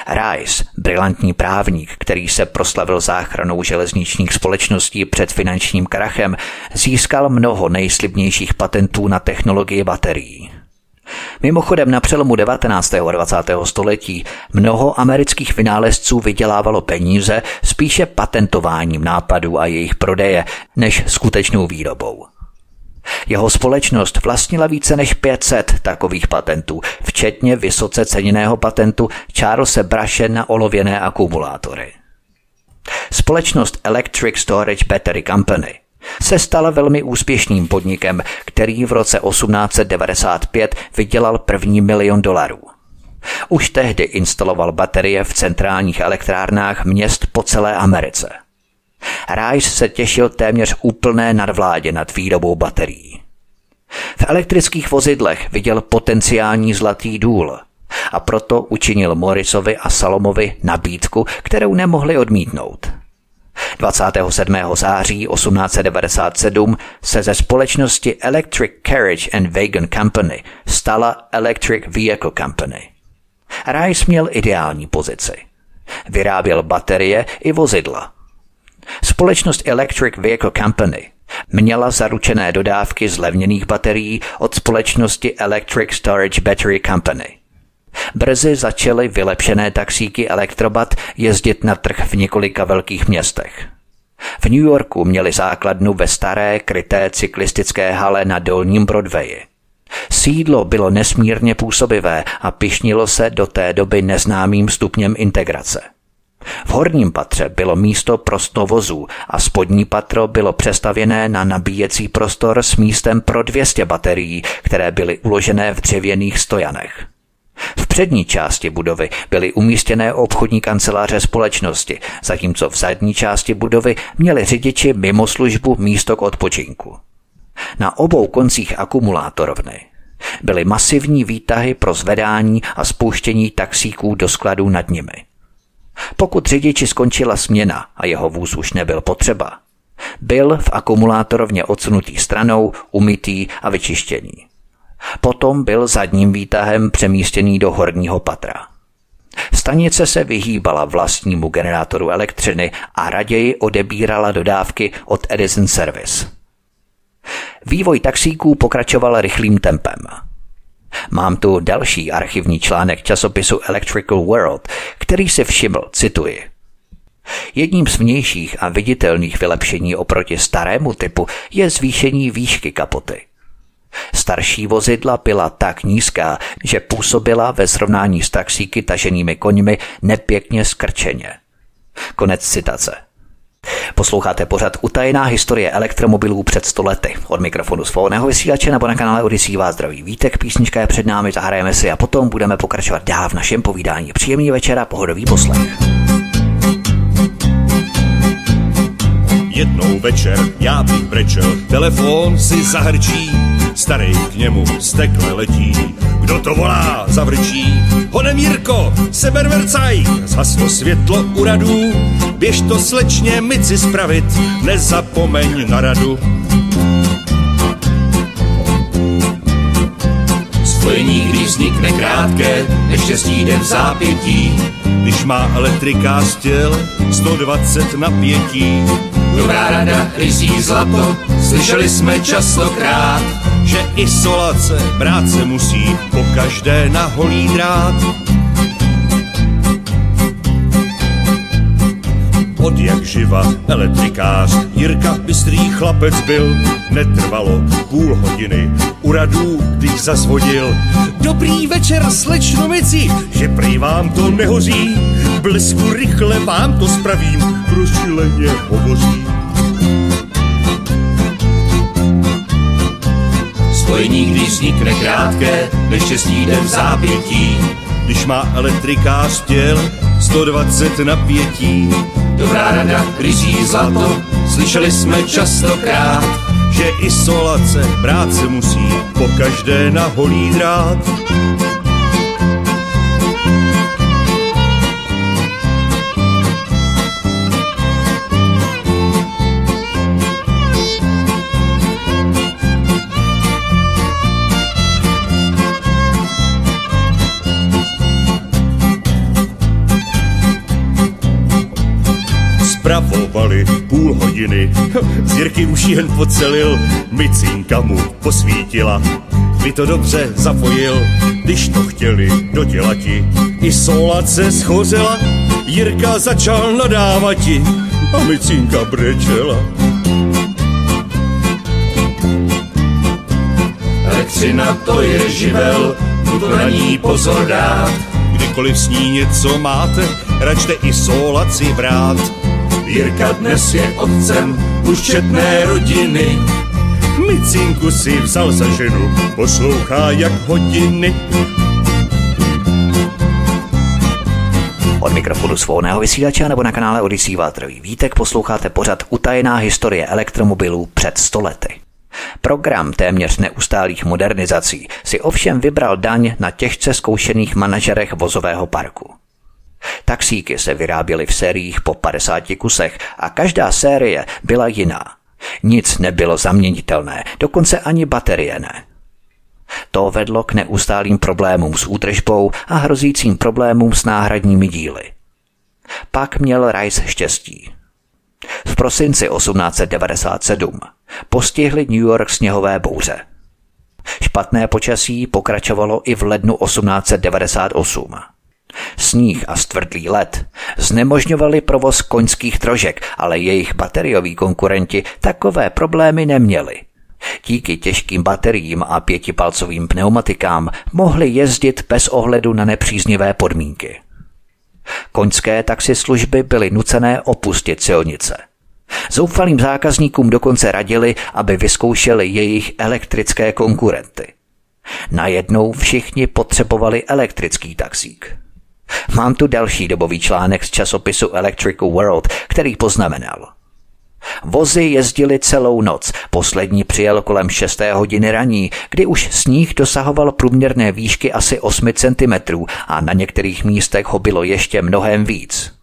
Rice, brilantní právník, který se proslavil záchranou železničních společností před finančním krachem, získal mnoho nejslibnějších patentů na technologii baterií. Mimochodem na přelomu 19. a 20. století mnoho amerických vynálezců vydělávalo peníze spíše patentováním nápadů a jejich prodeje než skutečnou výrobou. Jeho společnost vlastnila více než 500 takových patentů, včetně vysoce ceněného patentu Charlesa Brashe na olověné akumulátory. Společnost Electric Storage Battery Company se stala velmi úspěšným podnikem, který v roce 1895 vydělal první milion dolarů. Už tehdy instaloval baterie v centrálních elektrárnách měst po celé Americe – Rice se těšil téměř úplné nadvládě nad výrobou baterií. V elektrických vozidlech viděl potenciální zlatý důl a proto učinil Morrisovi a Salomovi nabídku, kterou nemohli odmítnout. 27. září 1897 se ze společnosti Electric Carriage and Wagon Company stala Electric Vehicle Company. Rice měl ideální pozici. Vyráběl baterie i vozidla – Společnost Electric Vehicle Company měla zaručené dodávky zlevněných baterií od společnosti Electric Storage Battery Company. Brzy začaly vylepšené taxíky Electrobat jezdit na trh v několika velkých městech. V New Yorku měli základnu ve staré kryté cyklistické hale na Dolním Broadwayi. Sídlo bylo nesmírně působivé a pišnilo se do té doby neznámým stupněm integrace – v horním patře bylo místo pro sto vozů a spodní patro bylo přestavěné na nabíjecí prostor s místem pro 200 baterií, které byly uložené v dřevěných stojanech. V přední části budovy byly umístěné obchodní kanceláře společnosti, zatímco v zadní části budovy měli řidiči mimo službu místo k odpočinku. Na obou koncích akumulátorovny byly masivní výtahy pro zvedání a spouštění taxíků do skladů nad nimi. Pokud řidiči skončila směna a jeho vůz už nebyl potřeba, byl v akumulátorovně odsunutý stranou, umytý a vyčištěný. Potom byl zadním výtahem přemístěný do horního patra. Stanice se vyhýbala vlastnímu generátoru elektřiny a raději odebírala dodávky od Edison Service. Vývoj taxíků pokračoval rychlým tempem – Mám tu další archivní článek časopisu Electrical World, který si všiml, cituji. Jedním z vnějších a viditelných vylepšení oproti starému typu je zvýšení výšky kapoty. Starší vozidla byla tak nízká, že působila ve srovnání s taxíky taženými koňmi nepěkně skrčeně. Konec citace. Posloucháte pořad Utajená historie elektromobilů před stolety. Od mikrofonu svobodného vysílače nebo na kanále Odisí vás zdraví vítek, písnička je před námi, zahrajeme si a potom budeme pokračovat dál v našem povídání. Příjemný večer a pohodový poslech.
Jednou večer já bych brečel, telefon si zahrčí, starý k němu stekle letí. Kdo to volá, zavrčí, honem Jirko, sebervercaj, zhaslo světlo u radů, běž to slečně mici spravit, nezapomeň na radu. Spojení, když vznikne krátké, neštěstí den v zápětí, když má elektrika stěl 120 napětí. Dobrá rada, rysí zlato, slyšeli jsme častokrát, že isolace brát se musí po každé na holý drát. od jak živa elektrikář. Jirka bystrý chlapec byl, netrvalo půl hodiny. U radů, když zazvodil, dobrý večer slečno mici, že prý vám to nehoří, blesku rychle vám to spravím, rozčileně hovoří. Spojení, když vznikne krátké, neštěstí den v zápětí, když má elektrikář těl 120 napětí. Dobrá rada, rysí zlato, slyšeli jsme častokrát, že isolace brát se musí po každé na holý drát. Spravovali půl hodiny. Z Jirky už jen pocelil, micinka mu posvítila. Vy to dobře zapojil, když to chtěli dodělati. I solace schořela, Jirka začal nadávati a micinka brečela. Elektřina to je živel, to na ní pozor dát. Kdykoliv s ní něco máte, račte i solaci brát. Jirka dnes je otcem už četné rodiny. Micinku si vzal za ženu, poslouchá jak hodiny.
Od mikrofonu svobodného vysílače nebo na kanále Odisí Vátrový Vítek posloucháte pořad Utajená historie elektromobilů před stolety. Program téměř neustálých modernizací si ovšem vybral daň na těžce zkoušených manažerech vozového parku. Taxíky se vyráběly v sériích po 50 kusech a každá série byla jiná. Nic nebylo zaměnitelné, dokonce ani baterie ne. To vedlo k neustálým problémům s údržbou a hrozícím problémům s náhradními díly. Pak měl Rice štěstí. V prosinci 1897 postihly New York sněhové bouře. Špatné počasí pokračovalo i v lednu 1898. Sníh a stvrdlý led znemožňovali provoz koňských trožek, ale jejich baterioví konkurenti takové problémy neměli. Díky těžkým bateriím a pětipalcovým pneumatikám mohli jezdit bez ohledu na nepříznivé podmínky. Koňské taxislužby byly nucené opustit silnice. Zoufalým zákazníkům dokonce radili, aby vyzkoušeli jejich elektrické konkurenty. Najednou všichni potřebovali elektrický taxík. Mám tu další dobový článek z časopisu Electrical World, který poznamenal. Vozy jezdily celou noc, poslední přijel kolem 6. hodiny raní, kdy už sníh dosahoval průměrné výšky asi 8 cm a na některých místech ho bylo ještě mnohem víc.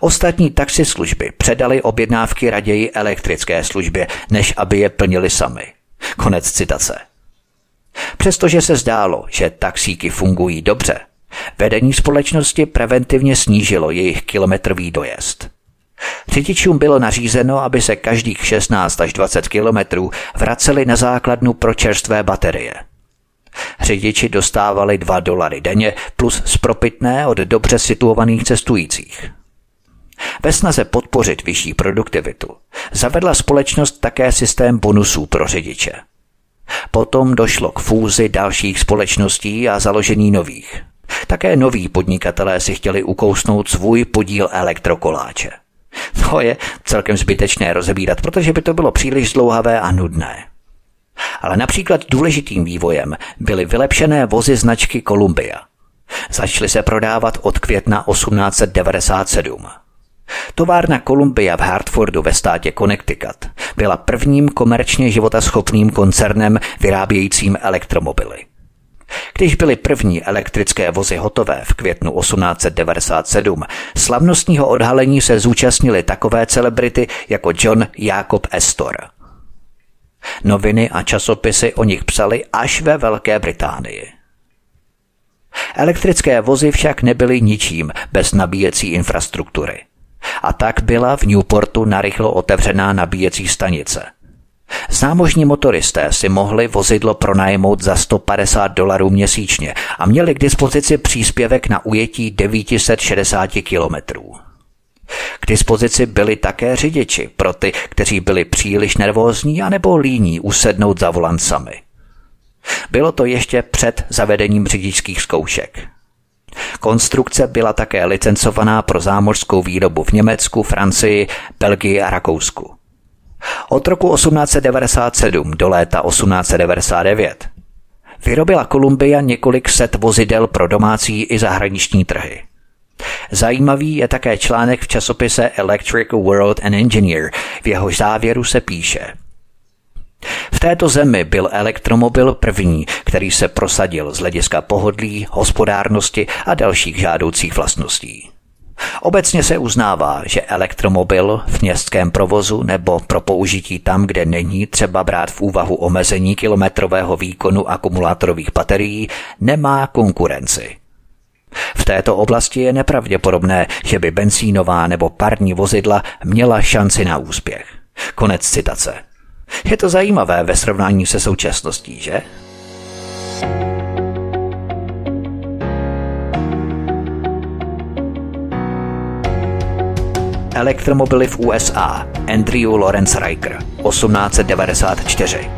Ostatní taxislužby předali objednávky raději elektrické službě, než aby je plnili sami. Konec citace. Přestože se zdálo, že taxíky fungují dobře, vedení společnosti preventivně snížilo jejich kilometrový dojezd. Řidičům bylo nařízeno, aby se každých 16 až 20 kilometrů vraceli na základnu pro čerstvé baterie. Řidiči dostávali 2 dolary denně plus spropitné od dobře situovaných cestujících. Ve snaze podpořit vyšší produktivitu zavedla společnost také systém bonusů pro řidiče. Potom došlo k fúzi dalších společností a založení nových. Také noví podnikatelé si chtěli ukousnout svůj podíl elektrokoláče. To je celkem zbytečné rozebírat, protože by to bylo příliš zdlouhavé a nudné. Ale například důležitým vývojem byly vylepšené vozy značky Columbia. Začaly se prodávat od května 1897. Továrna Columbia v Hartfordu ve státě Connecticut byla prvním komerčně životaschopným koncernem vyrábějícím elektromobily. Když byly první elektrické vozy hotové v květnu 1897, slavnostního odhalení se zúčastnili takové celebrity jako John Jacob Astor. Noviny a časopisy o nich psali až ve Velké Británii. Elektrické vozy však nebyly ničím bez nabíjecí infrastruktury. A tak byla v Newportu narychlo otevřená nabíjecí stanice – Zámožní motoristé si mohli vozidlo pronajmout za 150 dolarů měsíčně a měli k dispozici příspěvek na ujetí 960 kilometrů. K dispozici byli také řidiči pro ty, kteří byli příliš nervózní anebo líní usednout za volant sami. Bylo to ještě před zavedením řidičských zkoušek. Konstrukce byla také licencovaná pro zámořskou výrobu v Německu, Francii, Belgii a Rakousku. Od roku 1897 do léta 1899 vyrobila Columbia několik set vozidel pro domácí i zahraniční trhy. Zajímavý je také článek v časopise Electric World and Engineer, v jehož závěru se píše. V této zemi byl elektromobil první, který se prosadil z hlediska pohodlí, hospodárnosti a dalších žádoucích vlastností. Obecně se uznává, že elektromobil v městském provozu nebo pro použití tam, kde není třeba brát v úvahu omezení kilometrového výkonu akumulátorových baterií, nemá konkurenci. V této oblasti je nepravděpodobné, že by benzínová nebo parní vozidla měla šanci na úspěch. Konec citace. Je to zajímavé ve srovnání se současností, že? Elektromobily v USA Andrew Lawrence Riker 1894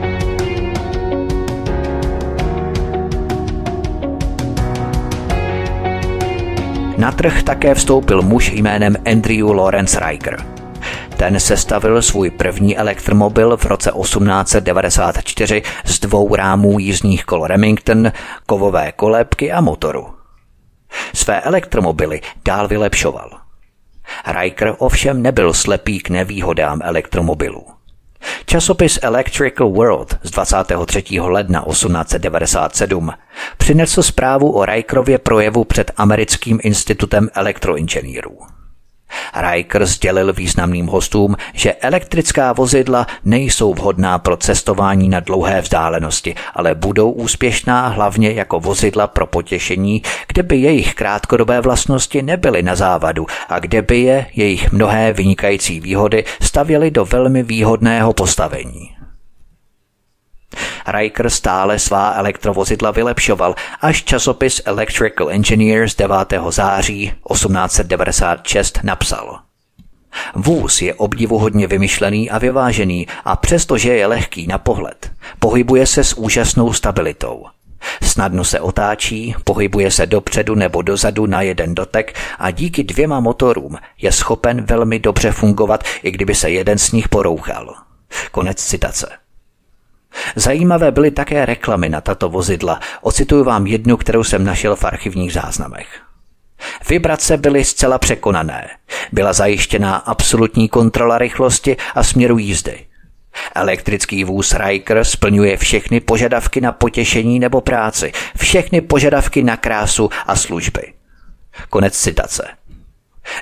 Na trh také vstoupil muž jménem Andrew Lawrence Riker. Ten sestavil svůj první elektromobil v roce 1894 z dvou rámů jízdních kol Remington, kovové kolébky a motoru. Své elektromobily dál vylepšoval. Riker ovšem nebyl slepý k nevýhodám elektromobilů. Časopis Electrical World z 23. ledna 1897 přinesl zprávu o Rikerově projevu před Americkým institutem elektroinženýrů. Riker sdělil významným hostům, že elektrická vozidla nejsou vhodná pro cestování na dlouhé vzdálenosti, ale budou úspěšná hlavně jako vozidla pro potěšení, kde by jejich krátkodobé vlastnosti nebyly na závadu a kde by je jejich mnohé vynikající výhody stavěly do velmi výhodného postavení. Riker stále svá elektrovozidla vylepšoval, až časopis Electrical Engineers 9. září 1896 napsal. Vůz je obdivuhodně vymyšlený a vyvážený a přestože je lehký na pohled, pohybuje se s úžasnou stabilitou. Snadno se otáčí, pohybuje se dopředu nebo dozadu na jeden dotek a díky dvěma motorům je schopen velmi dobře fungovat, i kdyby se jeden z nich porouchal. Konec citace. Zajímavé byly také reklamy na tato vozidla. Ocituju vám jednu, kterou jsem našel v archivních záznamech. Vibrace byly zcela překonané. Byla zajištěná absolutní kontrola rychlosti a směru jízdy. Elektrický vůz Riker splňuje všechny požadavky na potěšení nebo práci, všechny požadavky na krásu a služby. Konec citace.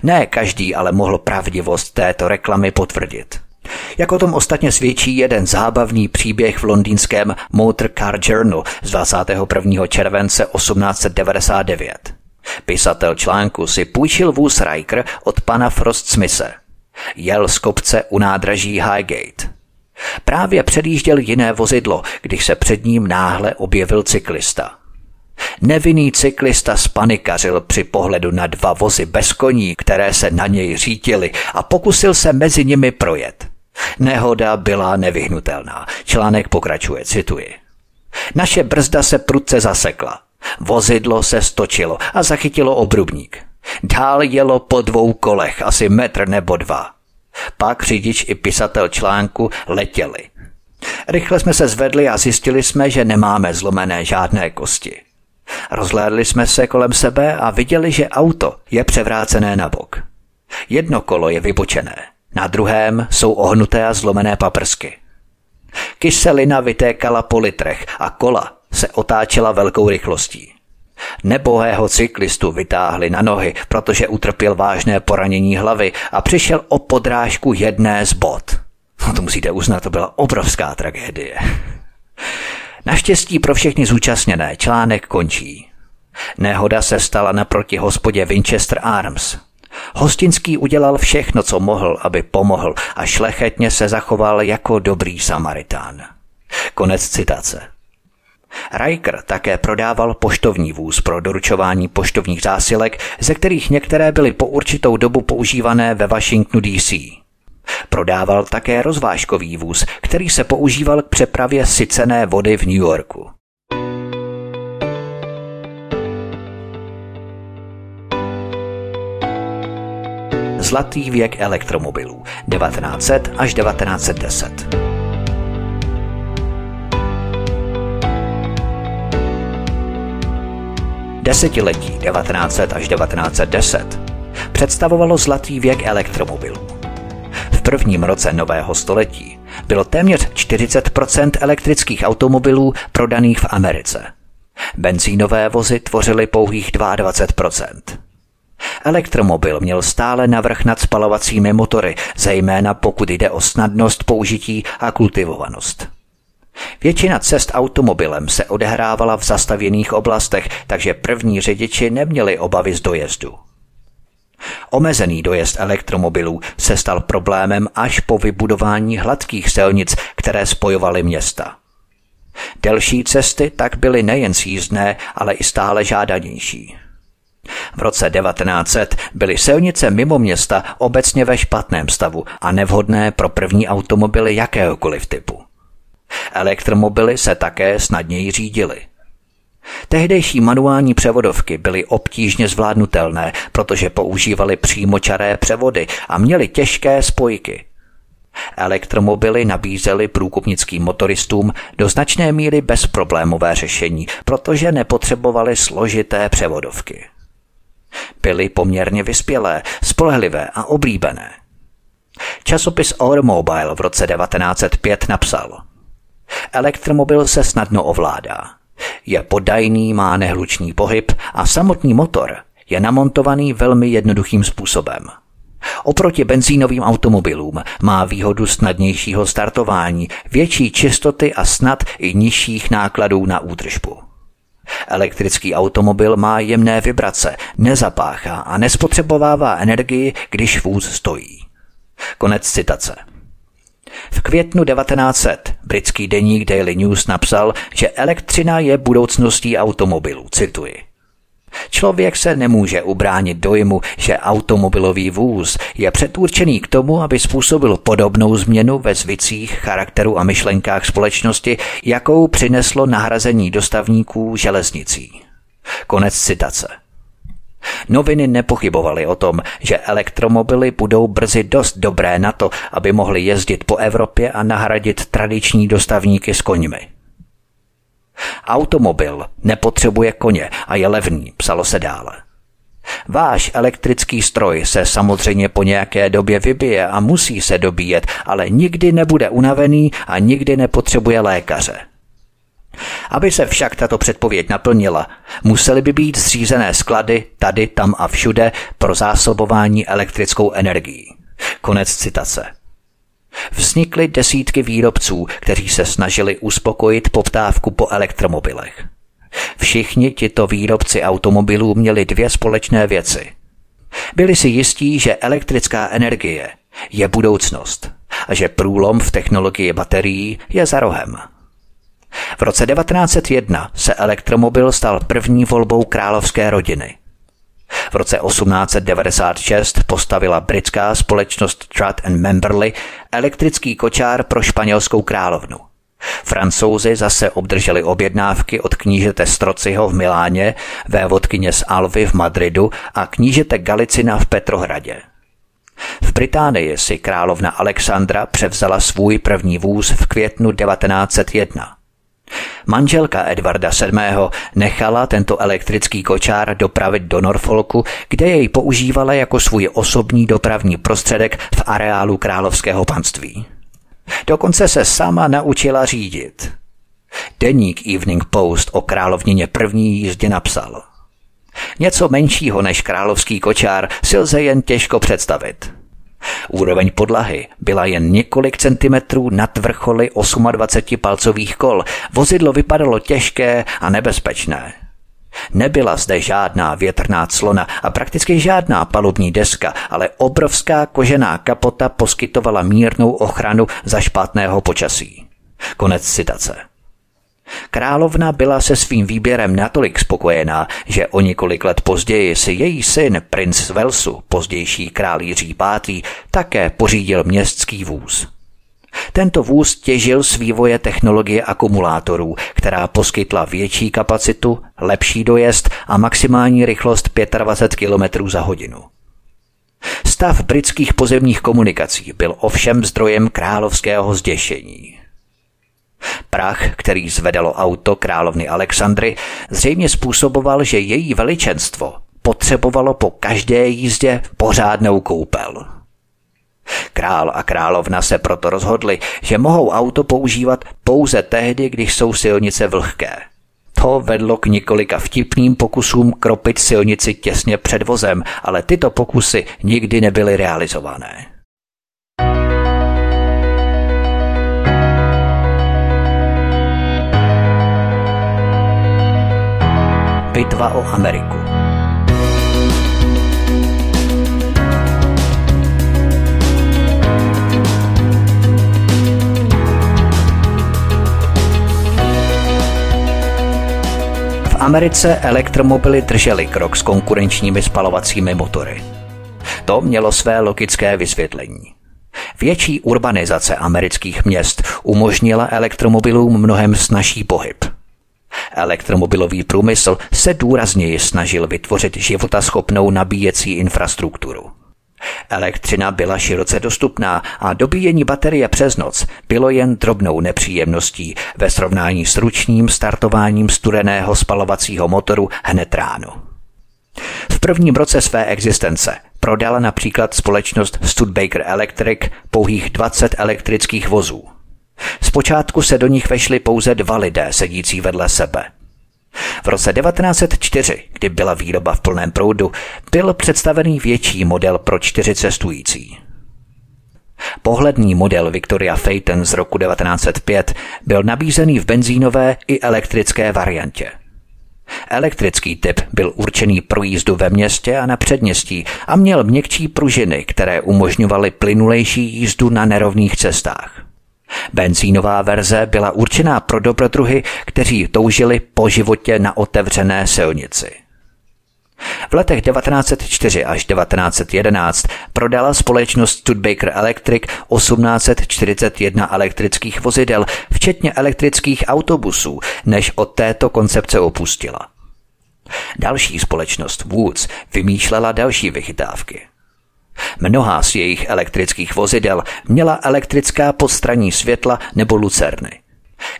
Ne každý ale mohl pravdivost této reklamy potvrdit. Jak o tom ostatně svědčí jeden zábavný příběh v londýnském Motor Car Journal z 21. července 1899. Pisatel článku si půjčil vůz Riker od pana Frost Smise. Jel z kopce u nádraží Highgate. Právě předjížděl jiné vozidlo, když se před ním náhle objevil cyklista. Nevinný cyklista spanikařil při pohledu na dva vozy bez koní, které se na něj řítily a pokusil se mezi nimi projet. Nehoda byla nevyhnutelná. Článek pokračuje, cituji. Naše brzda se prudce zasekla. Vozidlo se stočilo a zachytilo obrubník. Dál jelo po dvou kolech, asi metr nebo dva. Pak řidič i pisatel článku letěli. Rychle jsme se zvedli a zjistili jsme, že nemáme zlomené žádné kosti. Rozhlédli jsme se kolem sebe a viděli, že auto je převrácené na bok. Jedno kolo je vybočené. Na druhém jsou ohnuté a zlomené paprsky. Kyselina vytékala po litrech a kola se otáčela velkou rychlostí. Nebohého cyklistu vytáhli na nohy, protože utrpěl vážné poranění hlavy a přišel o podrážku jedné z bod. No to musíte uznat, to byla obrovská tragédie. Naštěstí pro všechny zúčastněné článek končí. Nehoda se stala naproti hospodě Winchester Arms. Hostinský udělal všechno, co mohl, aby pomohl a šlechetně se zachoval jako dobrý Samaritán. Konec citace. Riker také prodával poštovní vůz pro doručování poštovních zásilek, ze kterých některé byly po určitou dobu používané ve Washingtonu DC. Prodával také rozvážkový vůz, který se používal k přepravě sycené vody v New Yorku. Zlatý věk elektromobilů 1900 až 1910. Desetiletí 1900 až 1910 představovalo zlatý věk elektromobilů. V prvním roce nového století bylo téměř 40% elektrických automobilů prodaných v Americe. Benzínové vozy tvořily pouhých 22 Elektromobil měl stále navrh nad spalovacími motory, zejména pokud jde o snadnost použití a kultivovanost. Většina cest automobilem se odehrávala v zastavěných oblastech, takže první řidiči neměli obavy z dojezdu. Omezený dojezd elektromobilů se stal problémem až po vybudování hladkých silnic, které spojovaly města. Delší cesty tak byly nejen sjízdné, ale i stále žádanější. V roce 1900 byly silnice mimo města obecně ve špatném stavu a nevhodné pro první automobily jakéhokoliv typu. Elektromobily se také snadněji řídily. Tehdejší manuální převodovky byly obtížně zvládnutelné, protože používaly přímočaré převody a měly těžké spojky. Elektromobily nabízely průkopnickým motoristům do značné míry bezproblémové řešení, protože nepotřebovaly složité převodovky. Byly poměrně vyspělé, spolehlivé a oblíbené. Časopis Automobile v roce 1905 napsal Elektromobil se snadno ovládá. Je podajný, má nehlučný pohyb a samotný motor je namontovaný velmi jednoduchým způsobem. Oproti benzínovým automobilům má výhodu snadnějšího startování, větší čistoty a snad i nižších nákladů na údržbu. Elektrický automobil má jemné vibrace, nezapáchá a nespotřebovává energii, když vůz stojí. Konec citace. V květnu 1900 britský deník Daily News napsal, že elektřina je budoucností automobilů, cituji. Člověk se nemůže ubránit dojmu, že automobilový vůz je předurčený k tomu, aby způsobil podobnou změnu ve zvicích, charakteru a myšlenkách společnosti, jakou přineslo nahrazení dostavníků železnicí. Konec citace. Noviny nepochybovaly o tom, že elektromobily budou brzy dost dobré na to, aby mohly jezdit po Evropě a nahradit tradiční dostavníky s koňmi. Automobil nepotřebuje koně a je levný, psalo se dále. Váš elektrický stroj se samozřejmě po nějaké době vybije a musí se dobíjet, ale nikdy nebude unavený a nikdy nepotřebuje lékaře. Aby se však tato předpověď naplnila, musely by být zřízené sklady tady, tam a všude pro zásobování elektrickou energií. Konec citace. Vznikly desítky výrobců, kteří se snažili uspokojit poptávku po elektromobilech. Všichni tito výrobci automobilů měli dvě společné věci. Byli si jistí, že elektrická energie je budoucnost a že průlom v technologii baterií je za rohem. V roce 1901 se elektromobil stal první volbou královské rodiny. V roce 1896 postavila britská společnost Trutt and Memberley elektrický kočár pro španělskou královnu. Francouzi zase obdrželi objednávky od knížete Strociho v Miláně, vévodkyně z Alvy v Madridu a knížete Galicina v Petrohradě. V Británii si královna Alexandra převzala svůj první vůz v květnu 1901. Manželka Edvarda VII. nechala tento elektrický kočár dopravit do Norfolku, kde jej používala jako svůj osobní dopravní prostředek v areálu královského panství. Dokonce se sama naučila řídit. Deník Evening Post o královnině první jízdě napsal. Něco menšího než královský kočár si lze jen těžko představit – Úroveň podlahy byla jen několik centimetrů nad vrcholy 28 palcových kol. Vozidlo vypadalo těžké a nebezpečné. Nebyla zde žádná větrná clona a prakticky žádná palubní deska, ale obrovská kožená kapota poskytovala mírnou ochranu za špatného počasí. Konec citace. Královna byla se svým výběrem natolik spokojená, že o několik let později si její syn, princ Velsu, pozdější král Jiří V., také pořídil městský vůz. Tento vůz těžil z vývoje technologie akumulátorů, která poskytla větší kapacitu, lepší dojezd a maximální rychlost 25 km za hodinu. Stav britských pozemních komunikací byl ovšem zdrojem královského zděšení. Prach, který zvedalo auto královny Alexandry, zřejmě způsoboval, že její veličenstvo potřebovalo po každé jízdě pořádnou koupel. Král a královna se proto rozhodli, že mohou auto používat pouze tehdy, když jsou silnice vlhké. To vedlo k několika vtipným pokusům kropit silnici těsně před vozem, ale tyto pokusy nikdy nebyly realizované. Bitva o Ameriku. V Americe elektromobily držely krok s konkurenčními spalovacími motory. To mělo své logické vysvětlení. Větší urbanizace amerických měst umožnila elektromobilům mnohem snažší pohyb. Elektromobilový průmysl se důrazněji snažil vytvořit životaschopnou nabíjecí infrastrukturu. Elektřina byla široce dostupná a dobíjení baterie přes noc bylo jen drobnou nepříjemností ve srovnání s ručním startováním studeného spalovacího motoru hned ráno. V prvním roce své existence prodala například společnost Studebaker Electric pouhých 20 elektrických vozů. Zpočátku se do nich vešli pouze dva lidé sedící vedle sebe. V roce 1904, kdy byla výroba v plném proudu, byl představený větší model pro čtyři cestující. Pohledný model Victoria Phaeton z roku 1905 byl nabízený v benzínové i elektrické variantě – Elektrický typ byl určený pro jízdu ve městě a na předměstí a měl měkčí pružiny, které umožňovaly plynulejší jízdu na nerovných cestách. Benzínová verze byla určená pro dobrodruhy, kteří toužili po životě na otevřené silnici. V letech 1904 až 1911 prodala společnost Studebaker Electric 1841 elektrických vozidel, včetně elektrických autobusů, než od této koncepce opustila. Další společnost Woods vymýšlela další vychytávky. Mnohá z jejich elektrických vozidel měla elektrická podstraní světla nebo lucerny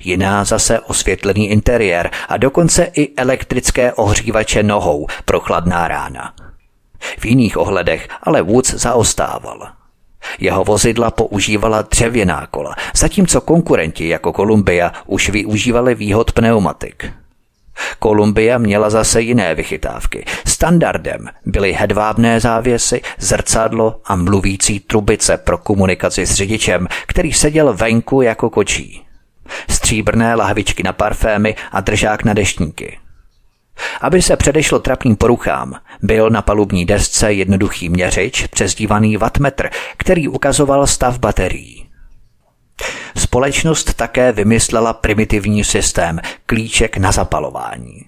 jiná zase osvětlený interiér a dokonce i elektrické ohřívače nohou pro chladná rána. V jiných ohledech ale Woods zaostával. Jeho vozidla používala dřevěná kola, zatímco konkurenti jako Columbia už využívali výhod pneumatik. Columbia měla zase jiné vychytávky. Standardem byly hedvábné závěsy, zrcadlo a mluvící trubice pro komunikaci s řidičem, který seděl venku jako kočí stříbrné lahvičky na parfémy a držák na deštníky. Aby se předešlo trapným poruchám, byl na palubní desce jednoduchý měřič přezdívaný wattmetr, který ukazoval stav baterií. Společnost také vymyslela primitivní systém klíček na zapalování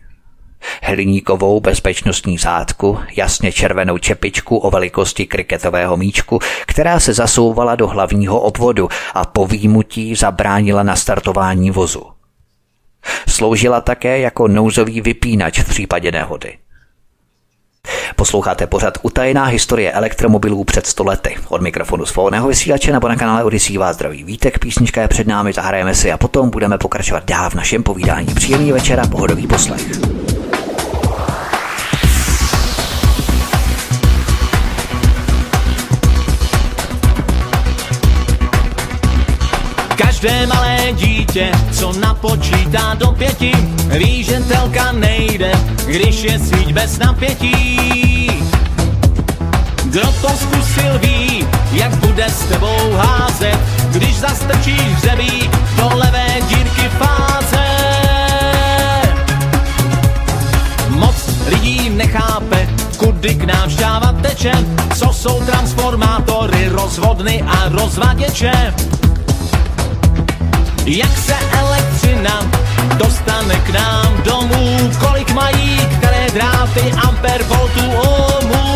hliníkovou bezpečnostní zátku, jasně červenou čepičku o velikosti kriketového míčku, která se zasouvala do hlavního obvodu a po výmutí zabránila nastartování vozu. Sloužila také jako nouzový vypínač v případě nehody. Posloucháte pořad Utajená historie elektromobilů před stolety. Od mikrofonu svobodného vysílače nebo na kanále Odisí vás zdraví vítek, písnička je před námi, zahrajeme si a potom budeme pokračovat dál v našem povídání. Příjemný večer a pohodový poslech.
Každé malé dítě, co napočítá do pěti, ví, že telka nejde, když je síť bez napětí. Kdo to zkusil ví, jak bude s tebou házet, když zastrčíš hřebí do levé dírky fáze. Moc lidí nechápe, kudy k nám šťáva teče, co jsou transformátory, rozvodny a rozvaděče. Jak se elektřina dostane k nám domů, kolik mají které dráty amper voltů ohmů.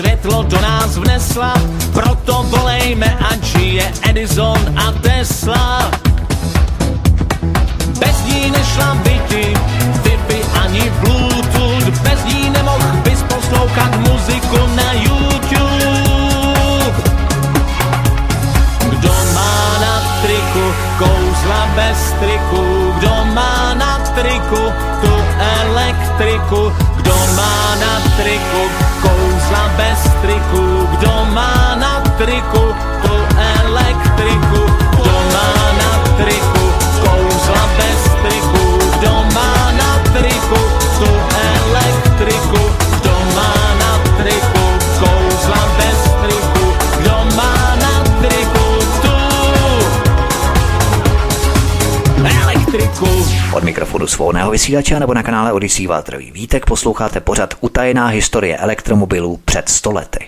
Světlo do nás vnesla, proto volejme, ať žije Edison a Tesla. Bez ní nešla byty, Wi-Fi ani Bluetooth, bez ní nemohl bys poslouchat muziku na YouTube. Kdo má na triku kouzla bez triku, kdo má na triku tu elektriku, kdo má na triku, kdo má
Od mikrofonu svobodného vysílače nebo na kanále Odisí Vátrový Vítek posloucháte pořad Utajená historie elektromobilů před stolety.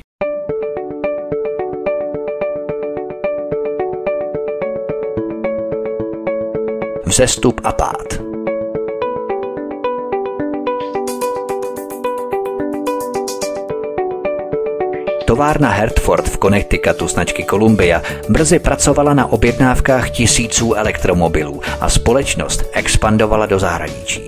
Vzestup a pád. Továrna Hertford v Connecticutu značky Columbia brzy pracovala na objednávkách tisíců elektromobilů a společnost expandovala do zahraničí.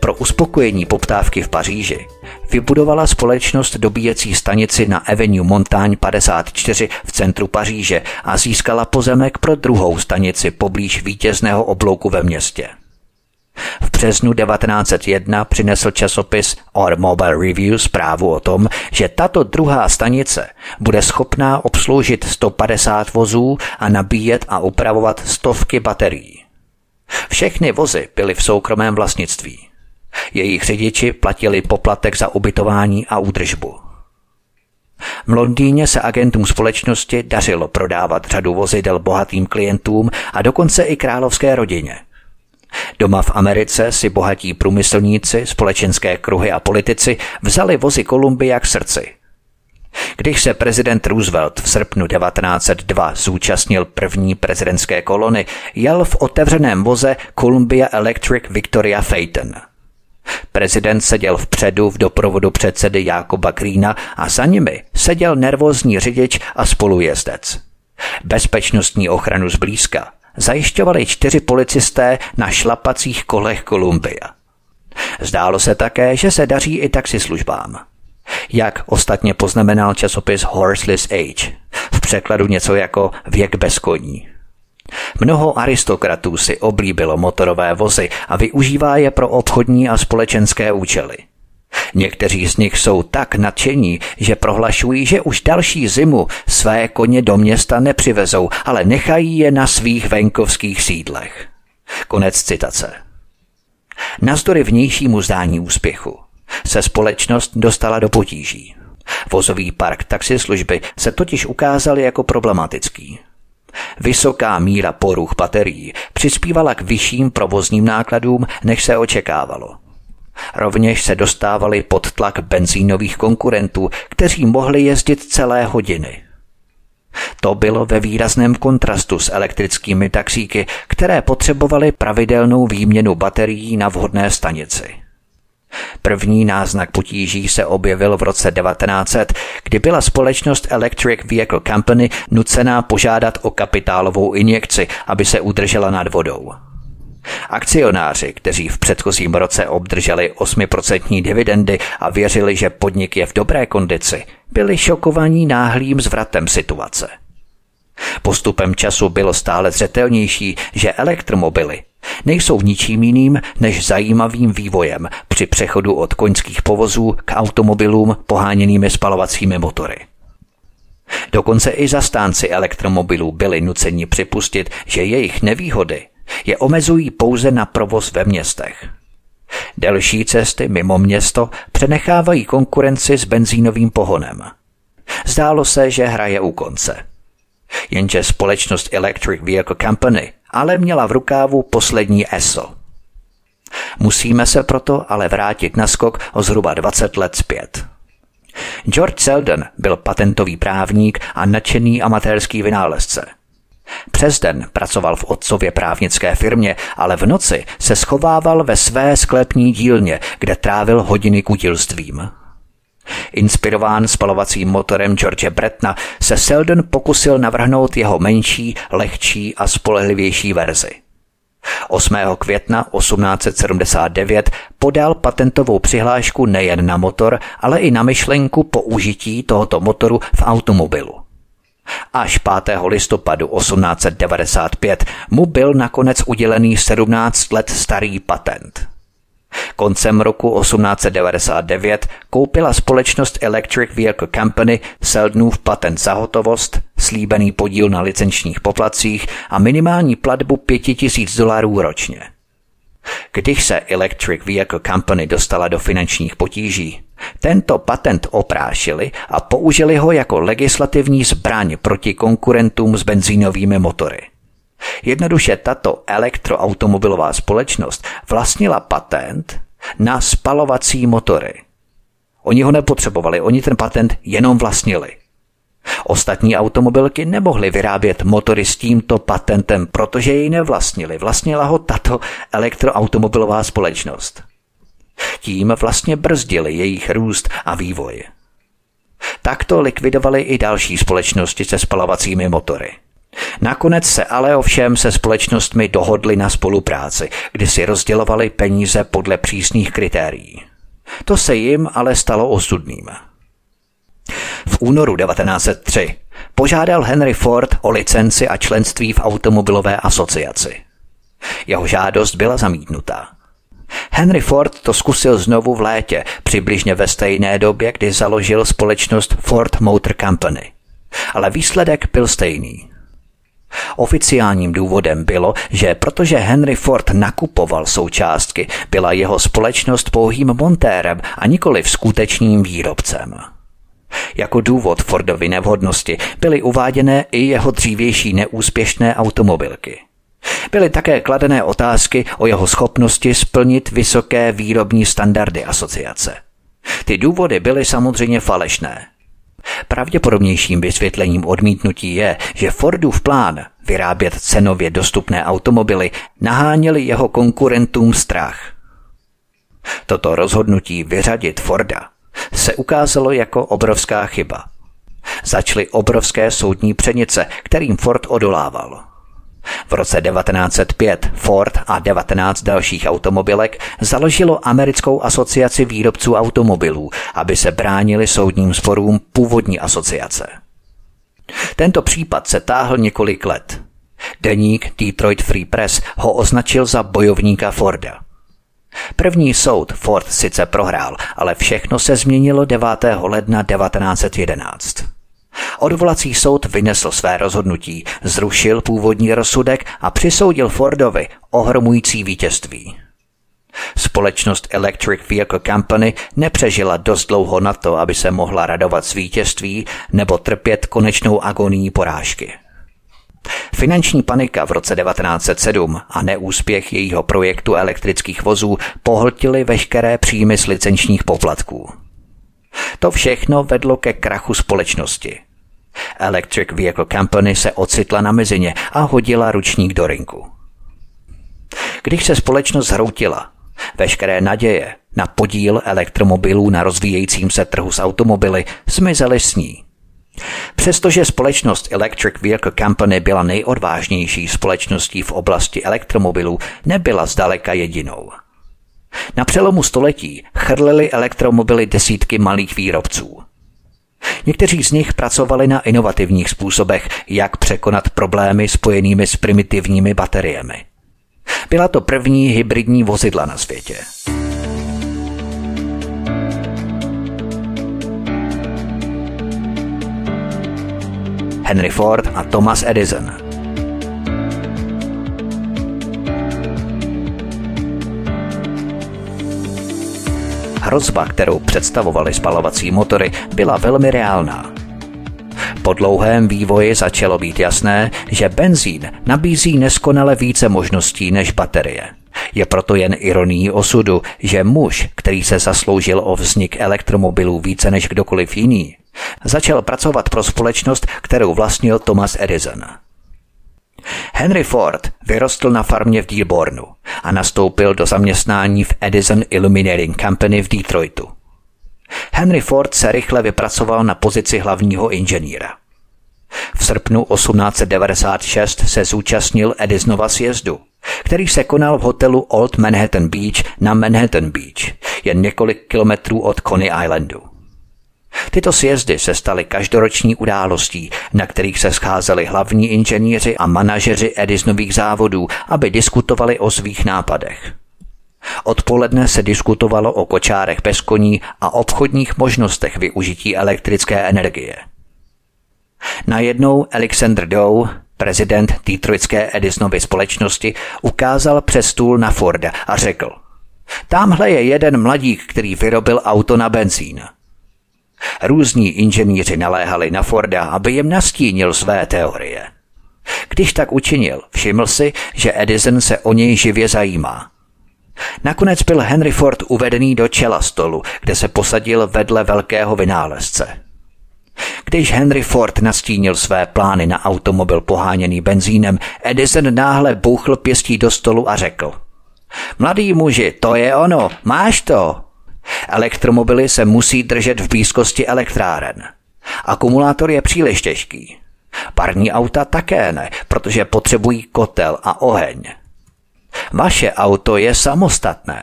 Pro uspokojení poptávky v Paříži vybudovala společnost dobíjecí stanici na Avenue Montagne 54 v centru Paříže a získala pozemek pro druhou stanici poblíž vítězného oblouku ve městě. V březnu 1901 přinesl časopis Automobile Review zprávu o tom, že tato druhá stanice bude schopná obsloužit 150 vozů a nabíjet a upravovat stovky baterií. Všechny vozy byly v soukromém vlastnictví. Jejich řidiči platili poplatek za ubytování a údržbu. V Londýně se agentům společnosti dařilo prodávat řadu vozidel bohatým klientům a dokonce i královské rodině – Doma v Americe si bohatí průmyslníci, společenské kruhy a politici vzali vozy Kolumbia k srdci. Když se prezident Roosevelt v srpnu 1902 zúčastnil první prezidentské kolony, jel v otevřeném voze Columbia Electric Victoria Phaeton. Prezident seděl vpředu v doprovodu předsedy Jakoba Greena a za nimi seděl nervózní řidič a spolujezdec. Bezpečnostní ochranu zblízka zajišťovali čtyři policisté na šlapacích kolech Kolumbia. Zdálo se také, že se daří i taxislužbám. Jak ostatně poznamenal časopis Horseless Age, v překladu něco jako věk bez koní. Mnoho aristokratů si oblíbilo motorové vozy a využívá je pro obchodní a společenské účely – Někteří z nich jsou tak nadšení, že prohlašují, že už další zimu své koně do města nepřivezou, ale nechají je na svých venkovských sídlech. Konec citace. Nazdory vnějšímu zdání úspěchu se společnost dostala do potíží. Vozový park taxislužby se totiž ukázal jako problematický. Vysoká míra poruch baterií přispívala k vyšším provozním nákladům, než se očekávalo. Rovněž se dostávali pod tlak benzínových konkurentů, kteří mohli jezdit celé hodiny. To bylo ve výrazném kontrastu s elektrickými taxíky, které potřebovaly pravidelnou výměnu baterií na vhodné stanici. První náznak potíží se objevil v roce 1900, kdy byla společnost Electric Vehicle Company nucená požádat o kapitálovou injekci, aby se udržela nad vodou. Akcionáři, kteří v předchozím roce obdrželi 8% dividendy a věřili, že podnik je v dobré kondici, byli šokovaní náhlým zvratem situace. Postupem času bylo stále zřetelnější, že elektromobily nejsou ničím jiným než zajímavým vývojem při přechodu od koňských povozů k automobilům poháněnými spalovacími motory. Dokonce i zastánci elektromobilů byli nuceni připustit, že jejich nevýhody je omezují pouze na provoz ve městech. Delší cesty mimo město přenechávají konkurenci s benzínovým pohonem. Zdálo se, že hraje u konce. Jenže společnost Electric Vehicle Company ale měla v rukávu poslední ESO. Musíme se proto ale vrátit na skok o zhruba 20 let zpět. George Selden byl patentový právník a nadšený amatérský vynálezce – přes den pracoval v otcově právnické firmě, ale v noci se schovával ve své sklepní dílně, kde trávil hodiny kutilstvím. Inspirován spalovacím motorem George Bretna se Selden pokusil navrhnout jeho menší, lehčí a spolehlivější verzi. 8. května 1879 podal patentovou přihlášku nejen na motor, ale i na myšlenku použití tohoto motoru v automobilu. Až 5. listopadu 1895 mu byl nakonec udělený 17 let starý patent. Koncem roku 1899 koupila společnost Electric Vehicle Company Seldnův patent za hotovost, slíbený podíl na licenčních poplacích a minimální platbu 5000 dolarů ročně. Když se Electric Vehicle Company dostala do finančních potíží, tento patent oprášili a použili ho jako legislativní zbraň proti konkurentům s benzínovými motory. Jednoduše tato elektroautomobilová společnost vlastnila patent na spalovací motory. Oni ho nepotřebovali, oni ten patent jenom vlastnili. Ostatní automobilky nemohly vyrábět motory s tímto patentem, protože jej nevlastnili. Vlastnila ho tato elektroautomobilová společnost. Tím vlastně brzdili jejich růst a vývoj. Takto likvidovali i další společnosti se spalovacími motory. Nakonec se ale ovšem se společnostmi dohodli na spolupráci, kdy si rozdělovali peníze podle přísných kritérií. To se jim ale stalo osudným. V únoru 1903 požádal Henry Ford o licenci a členství v automobilové asociaci. Jeho žádost byla zamítnutá. Henry Ford to zkusil znovu v létě, přibližně ve stejné době, kdy založil společnost Ford Motor Company. Ale výsledek byl stejný. Oficiálním důvodem bylo, že protože Henry Ford nakupoval součástky, byla jeho společnost pouhým montérem a nikoli skutečným výrobcem. Jako důvod Fordovy nevhodnosti byly uváděné i jeho dřívější neúspěšné automobilky. Byly také kladené otázky o jeho schopnosti splnit vysoké výrobní standardy asociace. Ty důvody byly samozřejmě falešné. Pravděpodobnějším vysvětlením odmítnutí je, že Fordův plán vyrábět cenově dostupné automobily naháněli jeho konkurentům strach. Toto rozhodnutí vyřadit Forda se ukázalo jako obrovská chyba. Začaly obrovské soudní přenice, kterým Ford odolával. V roce 1905 Ford a 19 dalších automobilek založilo americkou asociaci výrobců automobilů, aby se bránili soudním sporům původní asociace. Tento případ se táhl několik let. Deník Detroit Free Press ho označil za bojovníka Forda. První soud Ford sice prohrál, ale všechno se změnilo 9. ledna 1911. Odvolací soud vynesl své rozhodnutí, zrušil původní rozsudek a přisoudil Fordovi ohromující vítězství. Společnost Electric Vehicle Company nepřežila dost dlouho na to, aby se mohla radovat z vítězství nebo trpět konečnou agonii porážky. Finanční panika v roce 1907 a neúspěch jejího projektu elektrických vozů pohltily veškeré příjmy z licenčních poplatků. To všechno vedlo ke krachu společnosti. Electric Vehicle Company se ocitla na mezině a hodila ručník do rinku. Když se společnost zhroutila, veškeré naděje na podíl elektromobilů na rozvíjejícím se trhu s automobily zmizely s ní. Přestože společnost Electric Vehicle Company byla nejodvážnější společností v oblasti elektromobilů, nebyla zdaleka jedinou – na přelomu století chrlili elektromobily desítky malých výrobců. Někteří z nich pracovali na inovativních způsobech, jak překonat problémy spojenými s primitivními bateriemi. Byla to první hybridní vozidla na světě. Henry Ford a Thomas Edison – Hrozba, kterou představovaly spalovací motory, byla velmi reálná. Po dlouhém vývoji začalo být jasné, že benzín nabízí neskonale více možností než baterie. Je proto jen ironií osudu, že muž, který se zasloužil o vznik elektromobilů více než kdokoliv jiný, začal pracovat pro společnost, kterou vlastnil Thomas Edison. Henry Ford vyrostl na farmě v Dearbornu a nastoupil do zaměstnání v Edison Illuminating Company v Detroitu. Henry Ford se rychle vypracoval na pozici hlavního inženýra. V srpnu 1896 se zúčastnil Edisonova sjezdu, který se konal v hotelu Old Manhattan Beach na Manhattan Beach, jen několik kilometrů od Coney Islandu. Tyto sjezdy se staly každoroční událostí, na kterých se scházeli hlavní inženýři a manažeři Edisonových závodů, aby diskutovali o svých nápadech. Odpoledne se diskutovalo o kočárech bez koní a obchodních možnostech využití elektrické energie. Najednou Alexander Dow, prezident Detroitské Edisonovy společnosti, ukázal přes stůl na Forda a řekl Tamhle je jeden mladík, který vyrobil auto na benzín. Různí inženýři naléhali na Forda, aby jim nastínil své teorie. Když tak učinil, všiml si, že Edison se o něj živě zajímá. Nakonec byl Henry Ford uvedený do čela stolu, kde se posadil vedle velkého vynálezce. Když Henry Ford nastínil své plány na automobil poháněný benzínem, Edison náhle bouchl pěstí do stolu a řekl Mladý muži, to je ono, máš to. Elektromobily se musí držet v blízkosti elektráren. Akumulátor je příliš těžký. Parní auta také ne, protože potřebují kotel a oheň. Vaše auto je samostatné.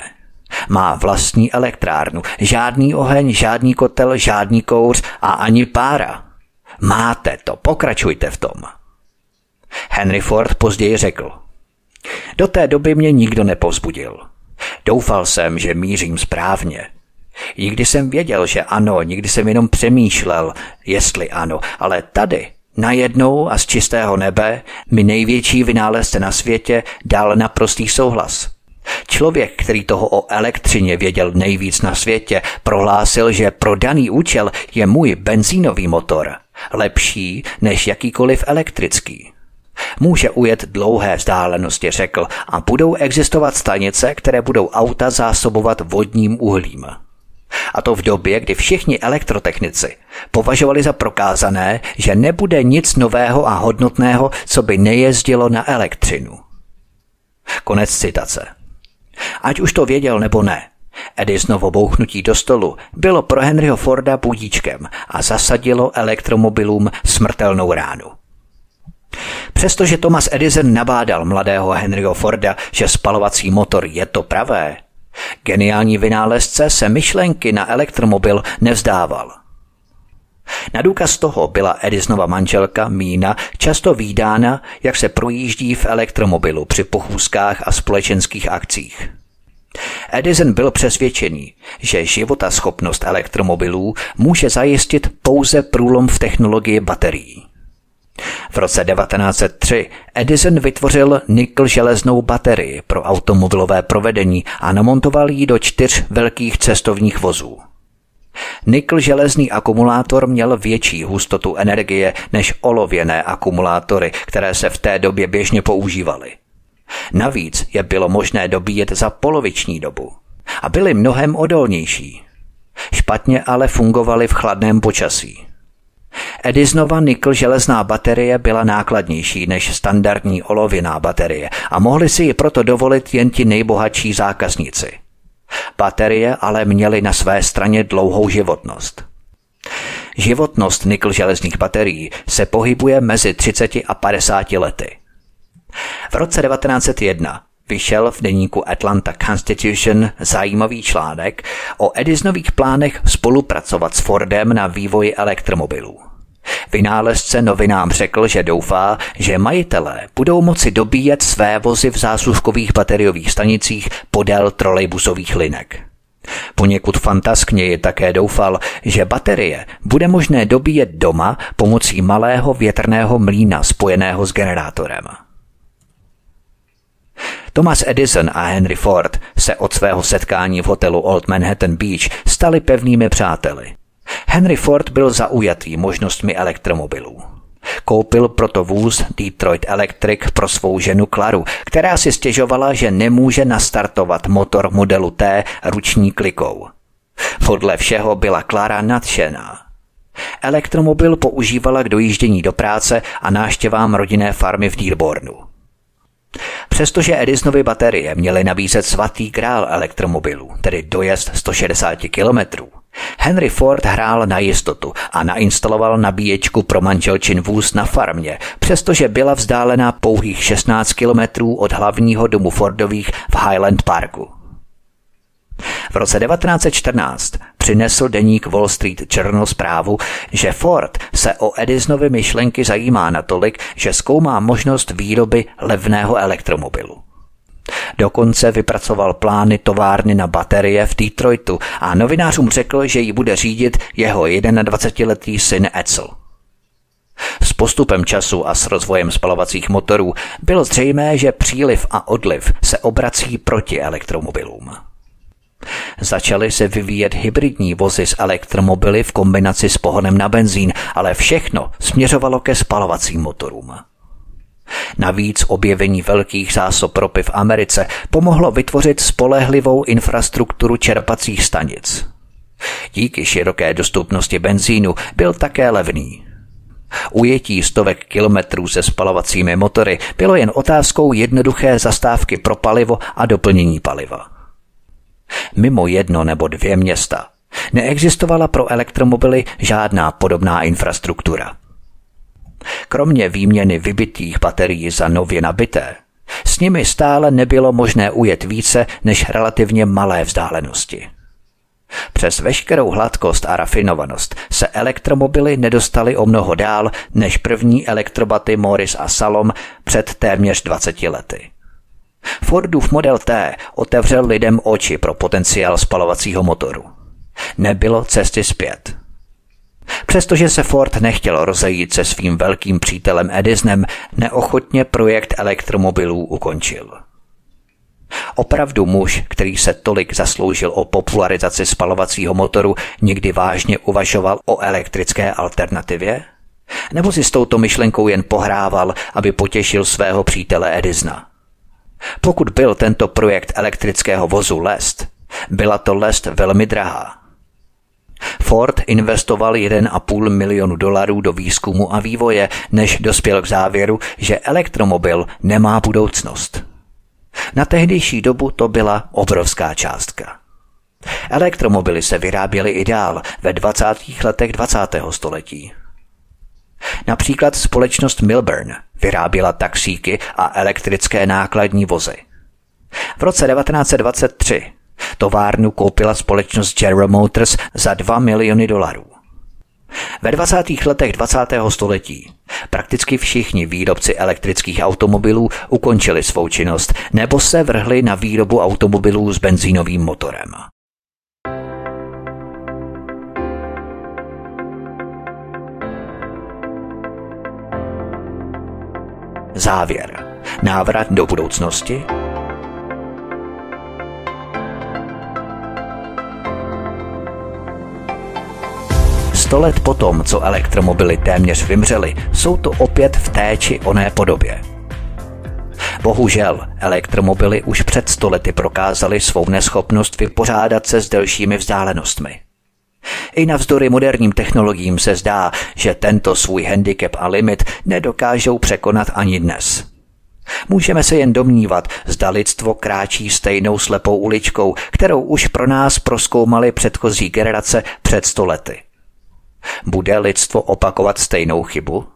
Má vlastní elektrárnu, žádný oheň, žádný kotel, žádný kouř a ani pára. Máte to, pokračujte v tom. Henry Ford později řekl. Do té doby mě nikdo nepovzbudil. Doufal jsem, že mířím správně. Nikdy jsem věděl, že ano, nikdy jsem jenom přemýšlel, jestli ano, ale tady, najednou a z čistého nebe, mi největší vynálezce na světě dal naprostý souhlas. Člověk, který toho o elektřině věděl nejvíc na světě, prohlásil, že pro daný účel je můj benzínový motor lepší než jakýkoliv elektrický. Může ujet dlouhé vzdálenosti, řekl, a budou existovat stanice, které budou auta zásobovat vodním uhlím. A to v době, kdy všichni elektrotechnici považovali za prokázané, že nebude nic nového a hodnotného, co by nejezdilo na elektřinu. Konec citace. Ať už to věděl nebo ne, Edisonovo bouchnutí do stolu bylo pro Henryho Forda budíčkem a zasadilo elektromobilům smrtelnou ránu. Přestože Thomas Edison nabádal mladého Henryho Forda, že spalovací motor je to pravé, geniální vynálezce se myšlenky na elektromobil nevzdával. Na důkaz toho byla Edisonova manželka Mína často výdána, jak se projíždí v elektromobilu při pochůzkách a společenských akcích. Edison byl přesvědčený, že života schopnost elektromobilů může zajistit pouze průlom v technologii baterií. V roce 1903 Edison vytvořil nikl železnou baterii pro automobilové provedení a namontoval ji do čtyř velkých cestovních vozů. Nikl železný akumulátor měl větší hustotu energie než olověné akumulátory, které se v té době běžně používaly. Navíc je bylo možné dobíjet za poloviční dobu a byly mnohem odolnější. Špatně ale fungovaly v chladném počasí. Edisonova nikl železná baterie byla nákladnější než standardní olověná baterie a mohli si ji proto dovolit jen ti nejbohatší zákazníci. Baterie ale měly na své straně dlouhou životnost. Životnost nikl železných baterií se pohybuje mezi 30 a 50 lety. V roce 1901 vyšel v deníku Atlanta Constitution zajímavý článek o Edisonových plánech spolupracovat s Fordem na vývoji elektromobilů. Vynálezce novinám řekl, že doufá, že majitelé budou moci dobíjet své vozy v zásuvkových bateriových stanicích podél trolejbusových linek. Poněkud fantaskněji také doufal, že baterie bude možné dobíjet doma pomocí malého větrného mlína spojeného s generátorem. Thomas Edison a Henry Ford se od svého setkání v hotelu Old Manhattan Beach stali pevnými přáteli. Henry Ford byl zaujatý možnostmi elektromobilů. Koupil proto vůz Detroit Electric pro svou ženu Klaru, která si stěžovala, že nemůže nastartovat motor modelu T ruční klikou. Podle všeho byla Klara nadšená. Elektromobil používala k dojíždění do práce a náštěvám rodinné farmy v Dearbornu. Přestože Edisonovy baterie měly nabízet svatý král elektromobilů, tedy dojezd 160 kilometrů, Henry Ford hrál na jistotu a nainstaloval nabíječku pro manželčin vůz na farmě, přestože byla vzdálená pouhých 16 kilometrů od hlavního domu Fordových v Highland Parku. V roce 1914 přinesl deník Wall Street Journal zprávu, že Ford se o Edisonovy myšlenky zajímá natolik, že zkoumá možnost výroby levného elektromobilu. Dokonce vypracoval plány továrny na baterie v Detroitu a novinářům řekl, že ji bude řídit jeho 21-letý syn Edsel. S postupem času a s rozvojem spalovacích motorů bylo zřejmé, že příliv a odliv se obrací proti elektromobilům. Začaly se vyvíjet hybridní vozy s elektromobily v kombinaci s pohonem na benzín, ale všechno směřovalo ke spalovacím motorům. Navíc objevení velkých zásob ropy v Americe pomohlo vytvořit spolehlivou infrastrukturu čerpacích stanic. Díky široké dostupnosti benzínu byl také levný. Ujetí stovek kilometrů se spalovacími motory bylo jen otázkou jednoduché zastávky pro palivo a doplnění paliva. Mimo jedno nebo dvě města neexistovala pro elektromobily žádná podobná infrastruktura. Kromě výměny vybitých baterií za nově nabité, s nimi stále nebylo možné ujet více než relativně malé vzdálenosti. Přes veškerou hladkost a rafinovanost se elektromobily nedostaly o mnoho dál než první elektrobaty Morris a Salom před téměř 20 lety. Fordův Model T otevřel lidem oči pro potenciál spalovacího motoru. Nebylo cesty zpět. Přestože se Ford nechtěl rozejít se svým velkým přítelem Edisonem, neochotně projekt elektromobilů ukončil. Opravdu muž, který se tolik zasloužil o popularizaci spalovacího motoru, nikdy vážně uvažoval o elektrické alternativě? Nebo si s touto myšlenkou jen pohrával, aby potěšil svého přítele Edisona? Pokud byl tento projekt elektrického vozu lest, byla to lest velmi drahá. Ford investoval 1,5 milionu dolarů do výzkumu a vývoje, než dospěl k závěru, že elektromobil nemá budoucnost. Na tehdejší dobu to byla obrovská částka. Elektromobily se vyráběly i dál ve 20. letech 20. století. Například společnost Milburn vyráběla taxíky a elektrické nákladní vozy. V roce 1923 továrnu koupila společnost General Motors za 2 miliony dolarů. Ve 20. letech 20. století prakticky všichni výrobci elektrických automobilů ukončili svou činnost nebo se vrhli na výrobu automobilů s benzínovým motorem. Závěr. Návrat do budoucnosti? Sto let potom, co elektromobily téměř vymřely, jsou to opět v té či oné podobě. Bohužel, elektromobily už před stolety prokázaly svou neschopnost vypořádat se s delšími vzdálenostmi. I navzdory moderním technologiím se zdá, že tento svůj handicap a limit nedokážou překonat ani dnes. Můžeme se jen domnívat, zda lidstvo kráčí stejnou slepou uličkou, kterou už pro nás proskoumali předchozí generace před stolety. Bude lidstvo opakovat stejnou chybu?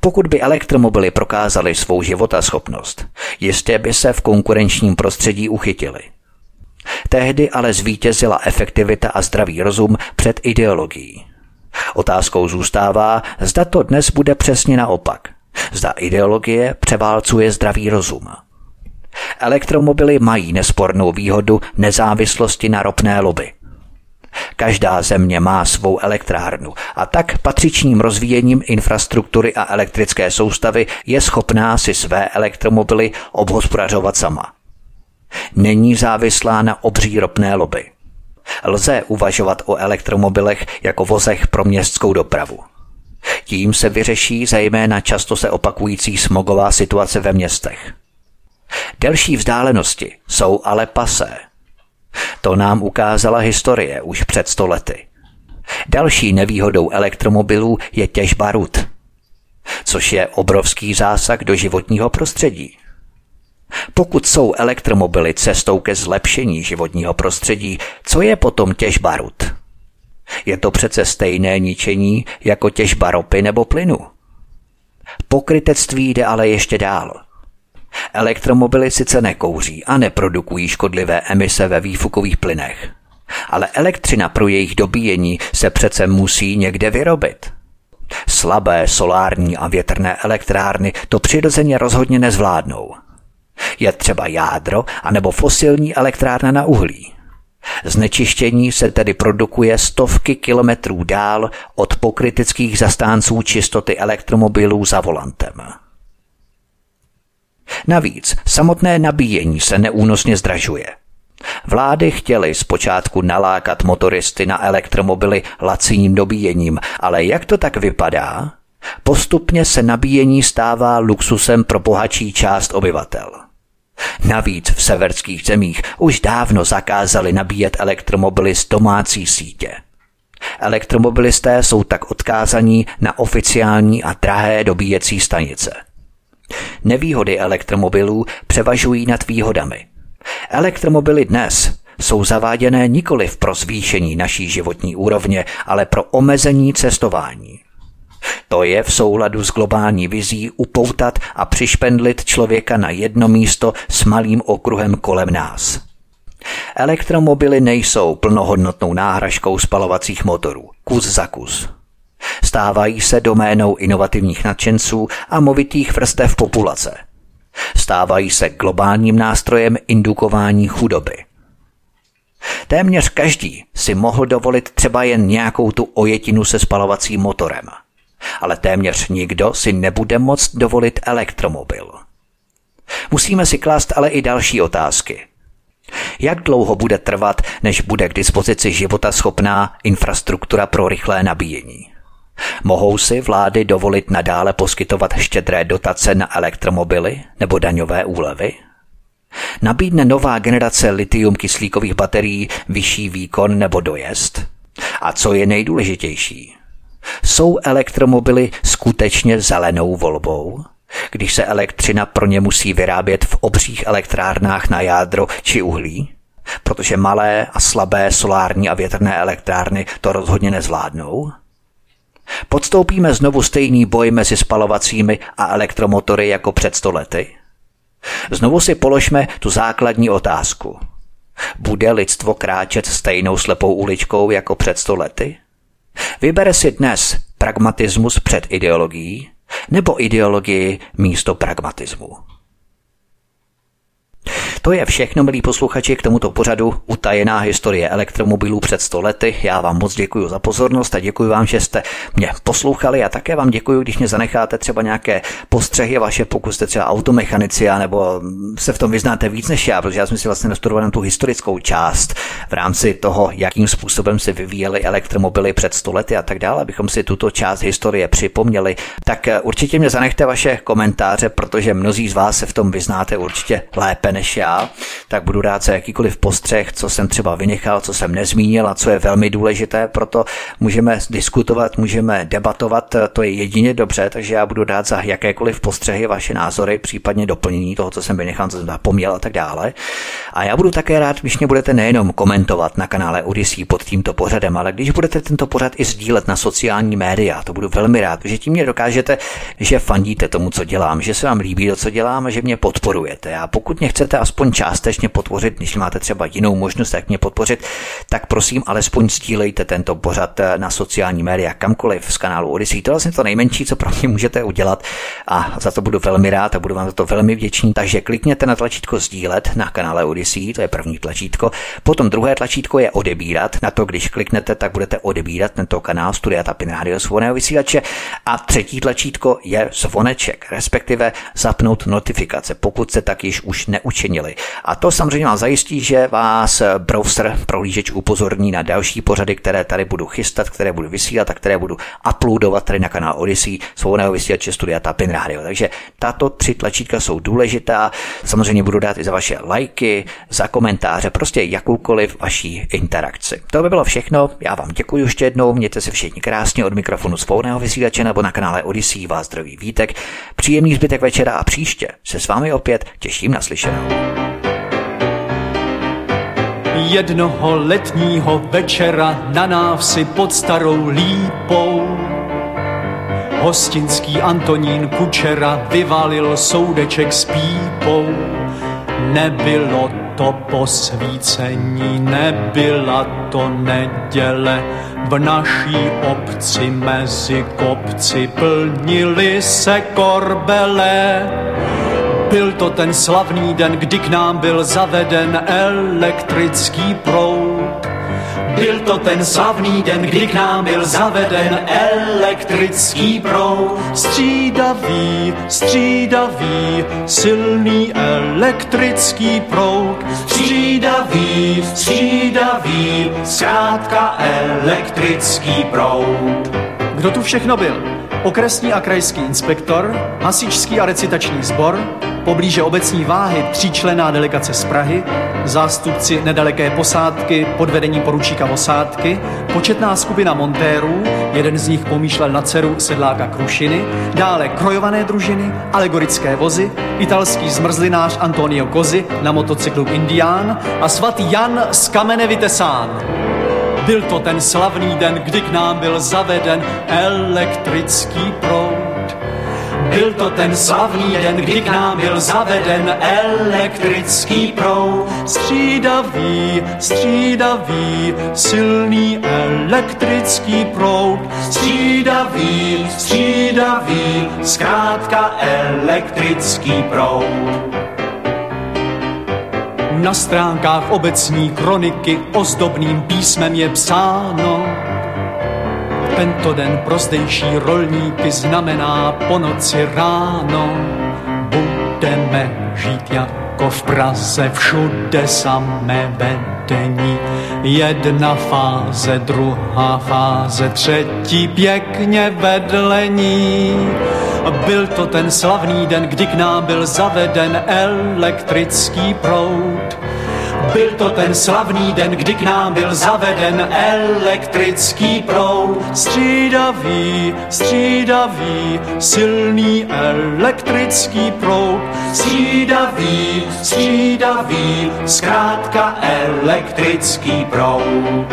Pokud by elektromobily prokázaly svou životaschopnost, jistě by se v konkurenčním prostředí uchytili. Tehdy ale zvítězila efektivita a zdravý rozum před ideologií. Otázkou zůstává, zda to dnes bude přesně naopak. Zda ideologie převálcuje zdravý rozum. Elektromobily mají nespornou výhodu nezávislosti na ropné lobby. Každá země má svou elektrárnu a tak patřičným rozvíjením infrastruktury a elektrické soustavy je schopná si své elektromobily obhospodařovat sama. Není závislá na obří ropné lobby. Lze uvažovat o elektromobilech jako vozech pro městskou dopravu. Tím se vyřeší zejména často se opakující smogová situace ve městech. Delší vzdálenosti jsou ale pasé – to nám ukázala historie už před stolety. Další nevýhodou elektromobilů je těžba rud, což je obrovský zásah do životního prostředí. Pokud jsou elektromobily cestou ke zlepšení životního prostředí, co je potom těžba rud? Je to přece stejné ničení jako těžba ropy nebo plynu. Pokrytectví jde ale ještě dál – Elektromobily sice nekouří a neprodukují škodlivé emise ve výfukových plynech, ale elektřina pro jejich dobíjení se přece musí někde vyrobit. Slabé solární a větrné elektrárny to přirozeně rozhodně nezvládnou. Je třeba jádro anebo fosilní elektrárna na uhlí. Znečištění se tedy produkuje stovky kilometrů dál od pokritických zastánců čistoty elektromobilů za volantem. Navíc samotné nabíjení se neúnosně zdražuje. Vlády chtěly zpočátku nalákat motoristy na elektromobily laciním dobíjením, ale jak to tak vypadá? Postupně se nabíjení stává luxusem pro bohatší část obyvatel. Navíc v severských zemích už dávno zakázali nabíjet elektromobily z domácí sítě. Elektromobilisté jsou tak odkázaní na oficiální a drahé dobíjecí stanice. Nevýhody elektromobilů převažují nad výhodami. Elektromobily dnes jsou zaváděné nikoli pro zvýšení naší životní úrovně, ale pro omezení cestování. To je v souladu s globální vizí upoutat a přišpendlit člověka na jedno místo s malým okruhem kolem nás. Elektromobily nejsou plnohodnotnou náhražkou spalovacích motorů, kus za kus. Stávají se doménou inovativních nadšenců a movitých vrstev populace. Stávají se globálním nástrojem indukování chudoby. Téměř každý si mohl dovolit třeba jen nějakou tu ojetinu se spalovacím motorem – ale téměř nikdo si nebude moct dovolit elektromobil. Musíme si klást ale i další otázky. Jak dlouho bude trvat, než bude k dispozici života schopná infrastruktura pro rychlé nabíjení? Mohou si vlády dovolit nadále poskytovat štědré dotace na elektromobily nebo daňové úlevy? Nabídne nová generace litium kyslíkových baterií vyšší výkon nebo dojezd? A co je nejdůležitější? Jsou elektromobily skutečně zelenou volbou? Když se elektřina pro ně musí vyrábět v obřích elektrárnách na jádro či uhlí? Protože malé a slabé solární a větrné elektrárny to rozhodně nezvládnou? Podstoupíme znovu stejný boj mezi spalovacími a elektromotory jako před stolety? Znovu si položme tu základní otázku. Bude lidstvo kráčet stejnou slepou uličkou jako před stolety? Vybere si dnes pragmatismus před ideologií nebo ideologii místo pragmatismu. To je všechno, milí posluchači, k tomuto pořadu Utajená historie elektromobilů před 100 lety. Já vám moc děkuji za pozornost a děkuji vám, že jste mě poslouchali a také vám děkuji, když mě zanecháte třeba nějaké postřehy vaše, pokud jste třeba automechanici nebo se v tom vyznáte víc než já, protože já jsem si vlastně nastudoval na tu historickou část v rámci toho, jakým způsobem se vyvíjely elektromobily před 100 lety a tak dále, abychom si tuto část historie připomněli. Tak určitě mě zanechte vaše komentáře, protože mnozí z vás se v tom vyznáte určitě lépe než já tak budu rád za jakýkoliv postřeh, co jsem třeba vynechal, co jsem nezmínil a co je velmi důležité, proto můžeme diskutovat, můžeme debatovat, to je jedině dobře, takže já budu rád za jakékoliv postřehy, vaše názory, případně doplnění toho, co jsem vynechal, co jsem zapomněl a tak dále. A já budu také rád, když mě budete nejenom komentovat na kanále Odyssey pod tímto pořadem, ale když budete tento pořad i sdílet na sociální média, to budu velmi rád, že tím mě dokážete, že fandíte tomu, co dělám, že se vám líbí to, co dělám a že mě podporujete. A pokud mě chcete aspoň aspoň částečně podpořit, když máte třeba jinou možnost, jak mě podpořit, tak prosím alespoň sdílejte tento pořad eh, na sociální média kamkoliv z kanálu Odyssey. To je vlastně to nejmenší, co pro mě můžete udělat a za to budu velmi rád a budu vám za to velmi vděčný. Takže klikněte na tlačítko sdílet na kanále Odyssey, to je první tlačítko. Potom druhé tlačítko je odebírat. Na to, když kliknete, tak budete odebírat tento kanál Studia Tapin Radio svobodného vysílače. A třetí tlačítko je zvoneček, respektive zapnout notifikace, pokud se tak již už neučinili. A to samozřejmě vám zajistí, že vás browser prohlížeč upozorní na další pořady, které tady budu chystat, které budu vysílat a které budu uploadovat tady na kanál Odyssey, svobodného vysílače Studia Tapin Radio. Takže tato tři tlačítka jsou důležitá. Samozřejmě budu dát i za vaše lajky, za komentáře, prostě jakoukoliv vaší interakci. To by bylo všechno. Já vám děkuji ještě jednou, mějte se všichni krásně od mikrofonu svobodného vysílače nebo na kanále Odyssey vás zdraví vítek. Příjemný zbytek večera a příště se s vámi opět těším na slyšenou.
Jednoho letního večera na návsi pod starou lípou Hostinský Antonín Kučera vyvalil soudeček s pípou. Nebylo to posvícení, nebyla to neděle. V naší obci mezi kopci plnili se korbele Byl to ten slavný den, kdy k nám byl zaveden elektrický proud. Byl to ten slavný den, kdy k nám byl zaveden elektrický proud. Střídavý, střídavý, silný elektrický proud. Střídavý, střídavý, zkrátka elektrický proud. Kdo tu všechno byl? Okresní a krajský inspektor, hasičský a recitační sbor, poblíže obecní váhy tříčlená delegace z Prahy, zástupci nedaleké posádky pod vedením poručíka Osádky, početná skupina montérů, jeden z nich pomýšlel na dceru sedláka Krušiny, dále krojované družiny, alegorické vozy, italský zmrzlinář Antonio Kozy na motocyklu Indián a svatý Jan z kamene vytesán. Byl to ten slavný den, kdy k nám byl zaveden elektrický proud. Byl to ten slavný den, kdy k nám byl zaveden elektrický proud. Střídavý, střídavý, silný elektrický proud. Střídavý, střídavý, zkrátka elektrický proud. Na stránkách obecní kroniky ozdobným písmem je psáno. Tento den pro zdejší rolníky znamená po noci ráno. Budeme žít jako v Praze, všude samé vedení. Jedna fáze, druhá fáze, třetí pěkně vedlení. Byl to ten slavný den, kdy k nám byl zaveden elektrický proud. Byl to ten slavný den, kdy k nám byl zaveden elektrický proud. Střídavý, střídavý, silný elektrický proud. Střídavý, střídavý, zkrátka elektrický proud.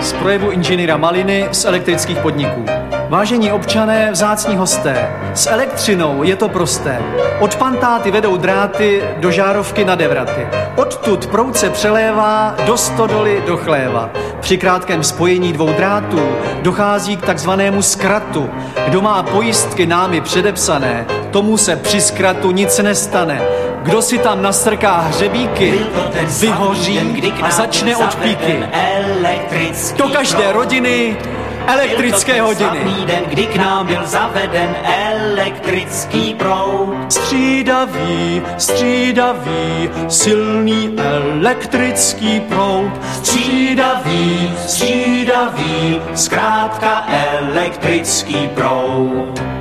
Z projevu inženýra Maliny z elektrických podniků. Vážení občané, vzácní hosté, s elektřinou je to prosté. Od pantáty vedou dráty do žárovky na devraty. Odtud proud se přelévá do stodoly do chléva. Při krátkém spojení dvou drátů dochází k takzvanému zkratu. Kdo má pojistky námi předepsané, tomu se při zkratu nic nestane. Kdo si tam nastrká hřebíky, vyhoří a začne odpíky. Do každé rodiny elektrické hodiny.
den, kdy k nám byl zaveden elektrický proud.
Střídavý, střídavý, silný elektrický proud.
Střídavý, střídavý, zkrátka elektrický proud.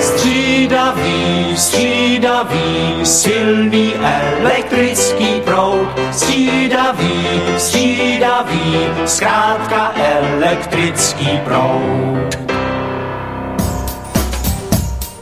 Střídavý, střídavý, silný elektrický proud. Střídavý, střídavý, zkrátka elektrický proud.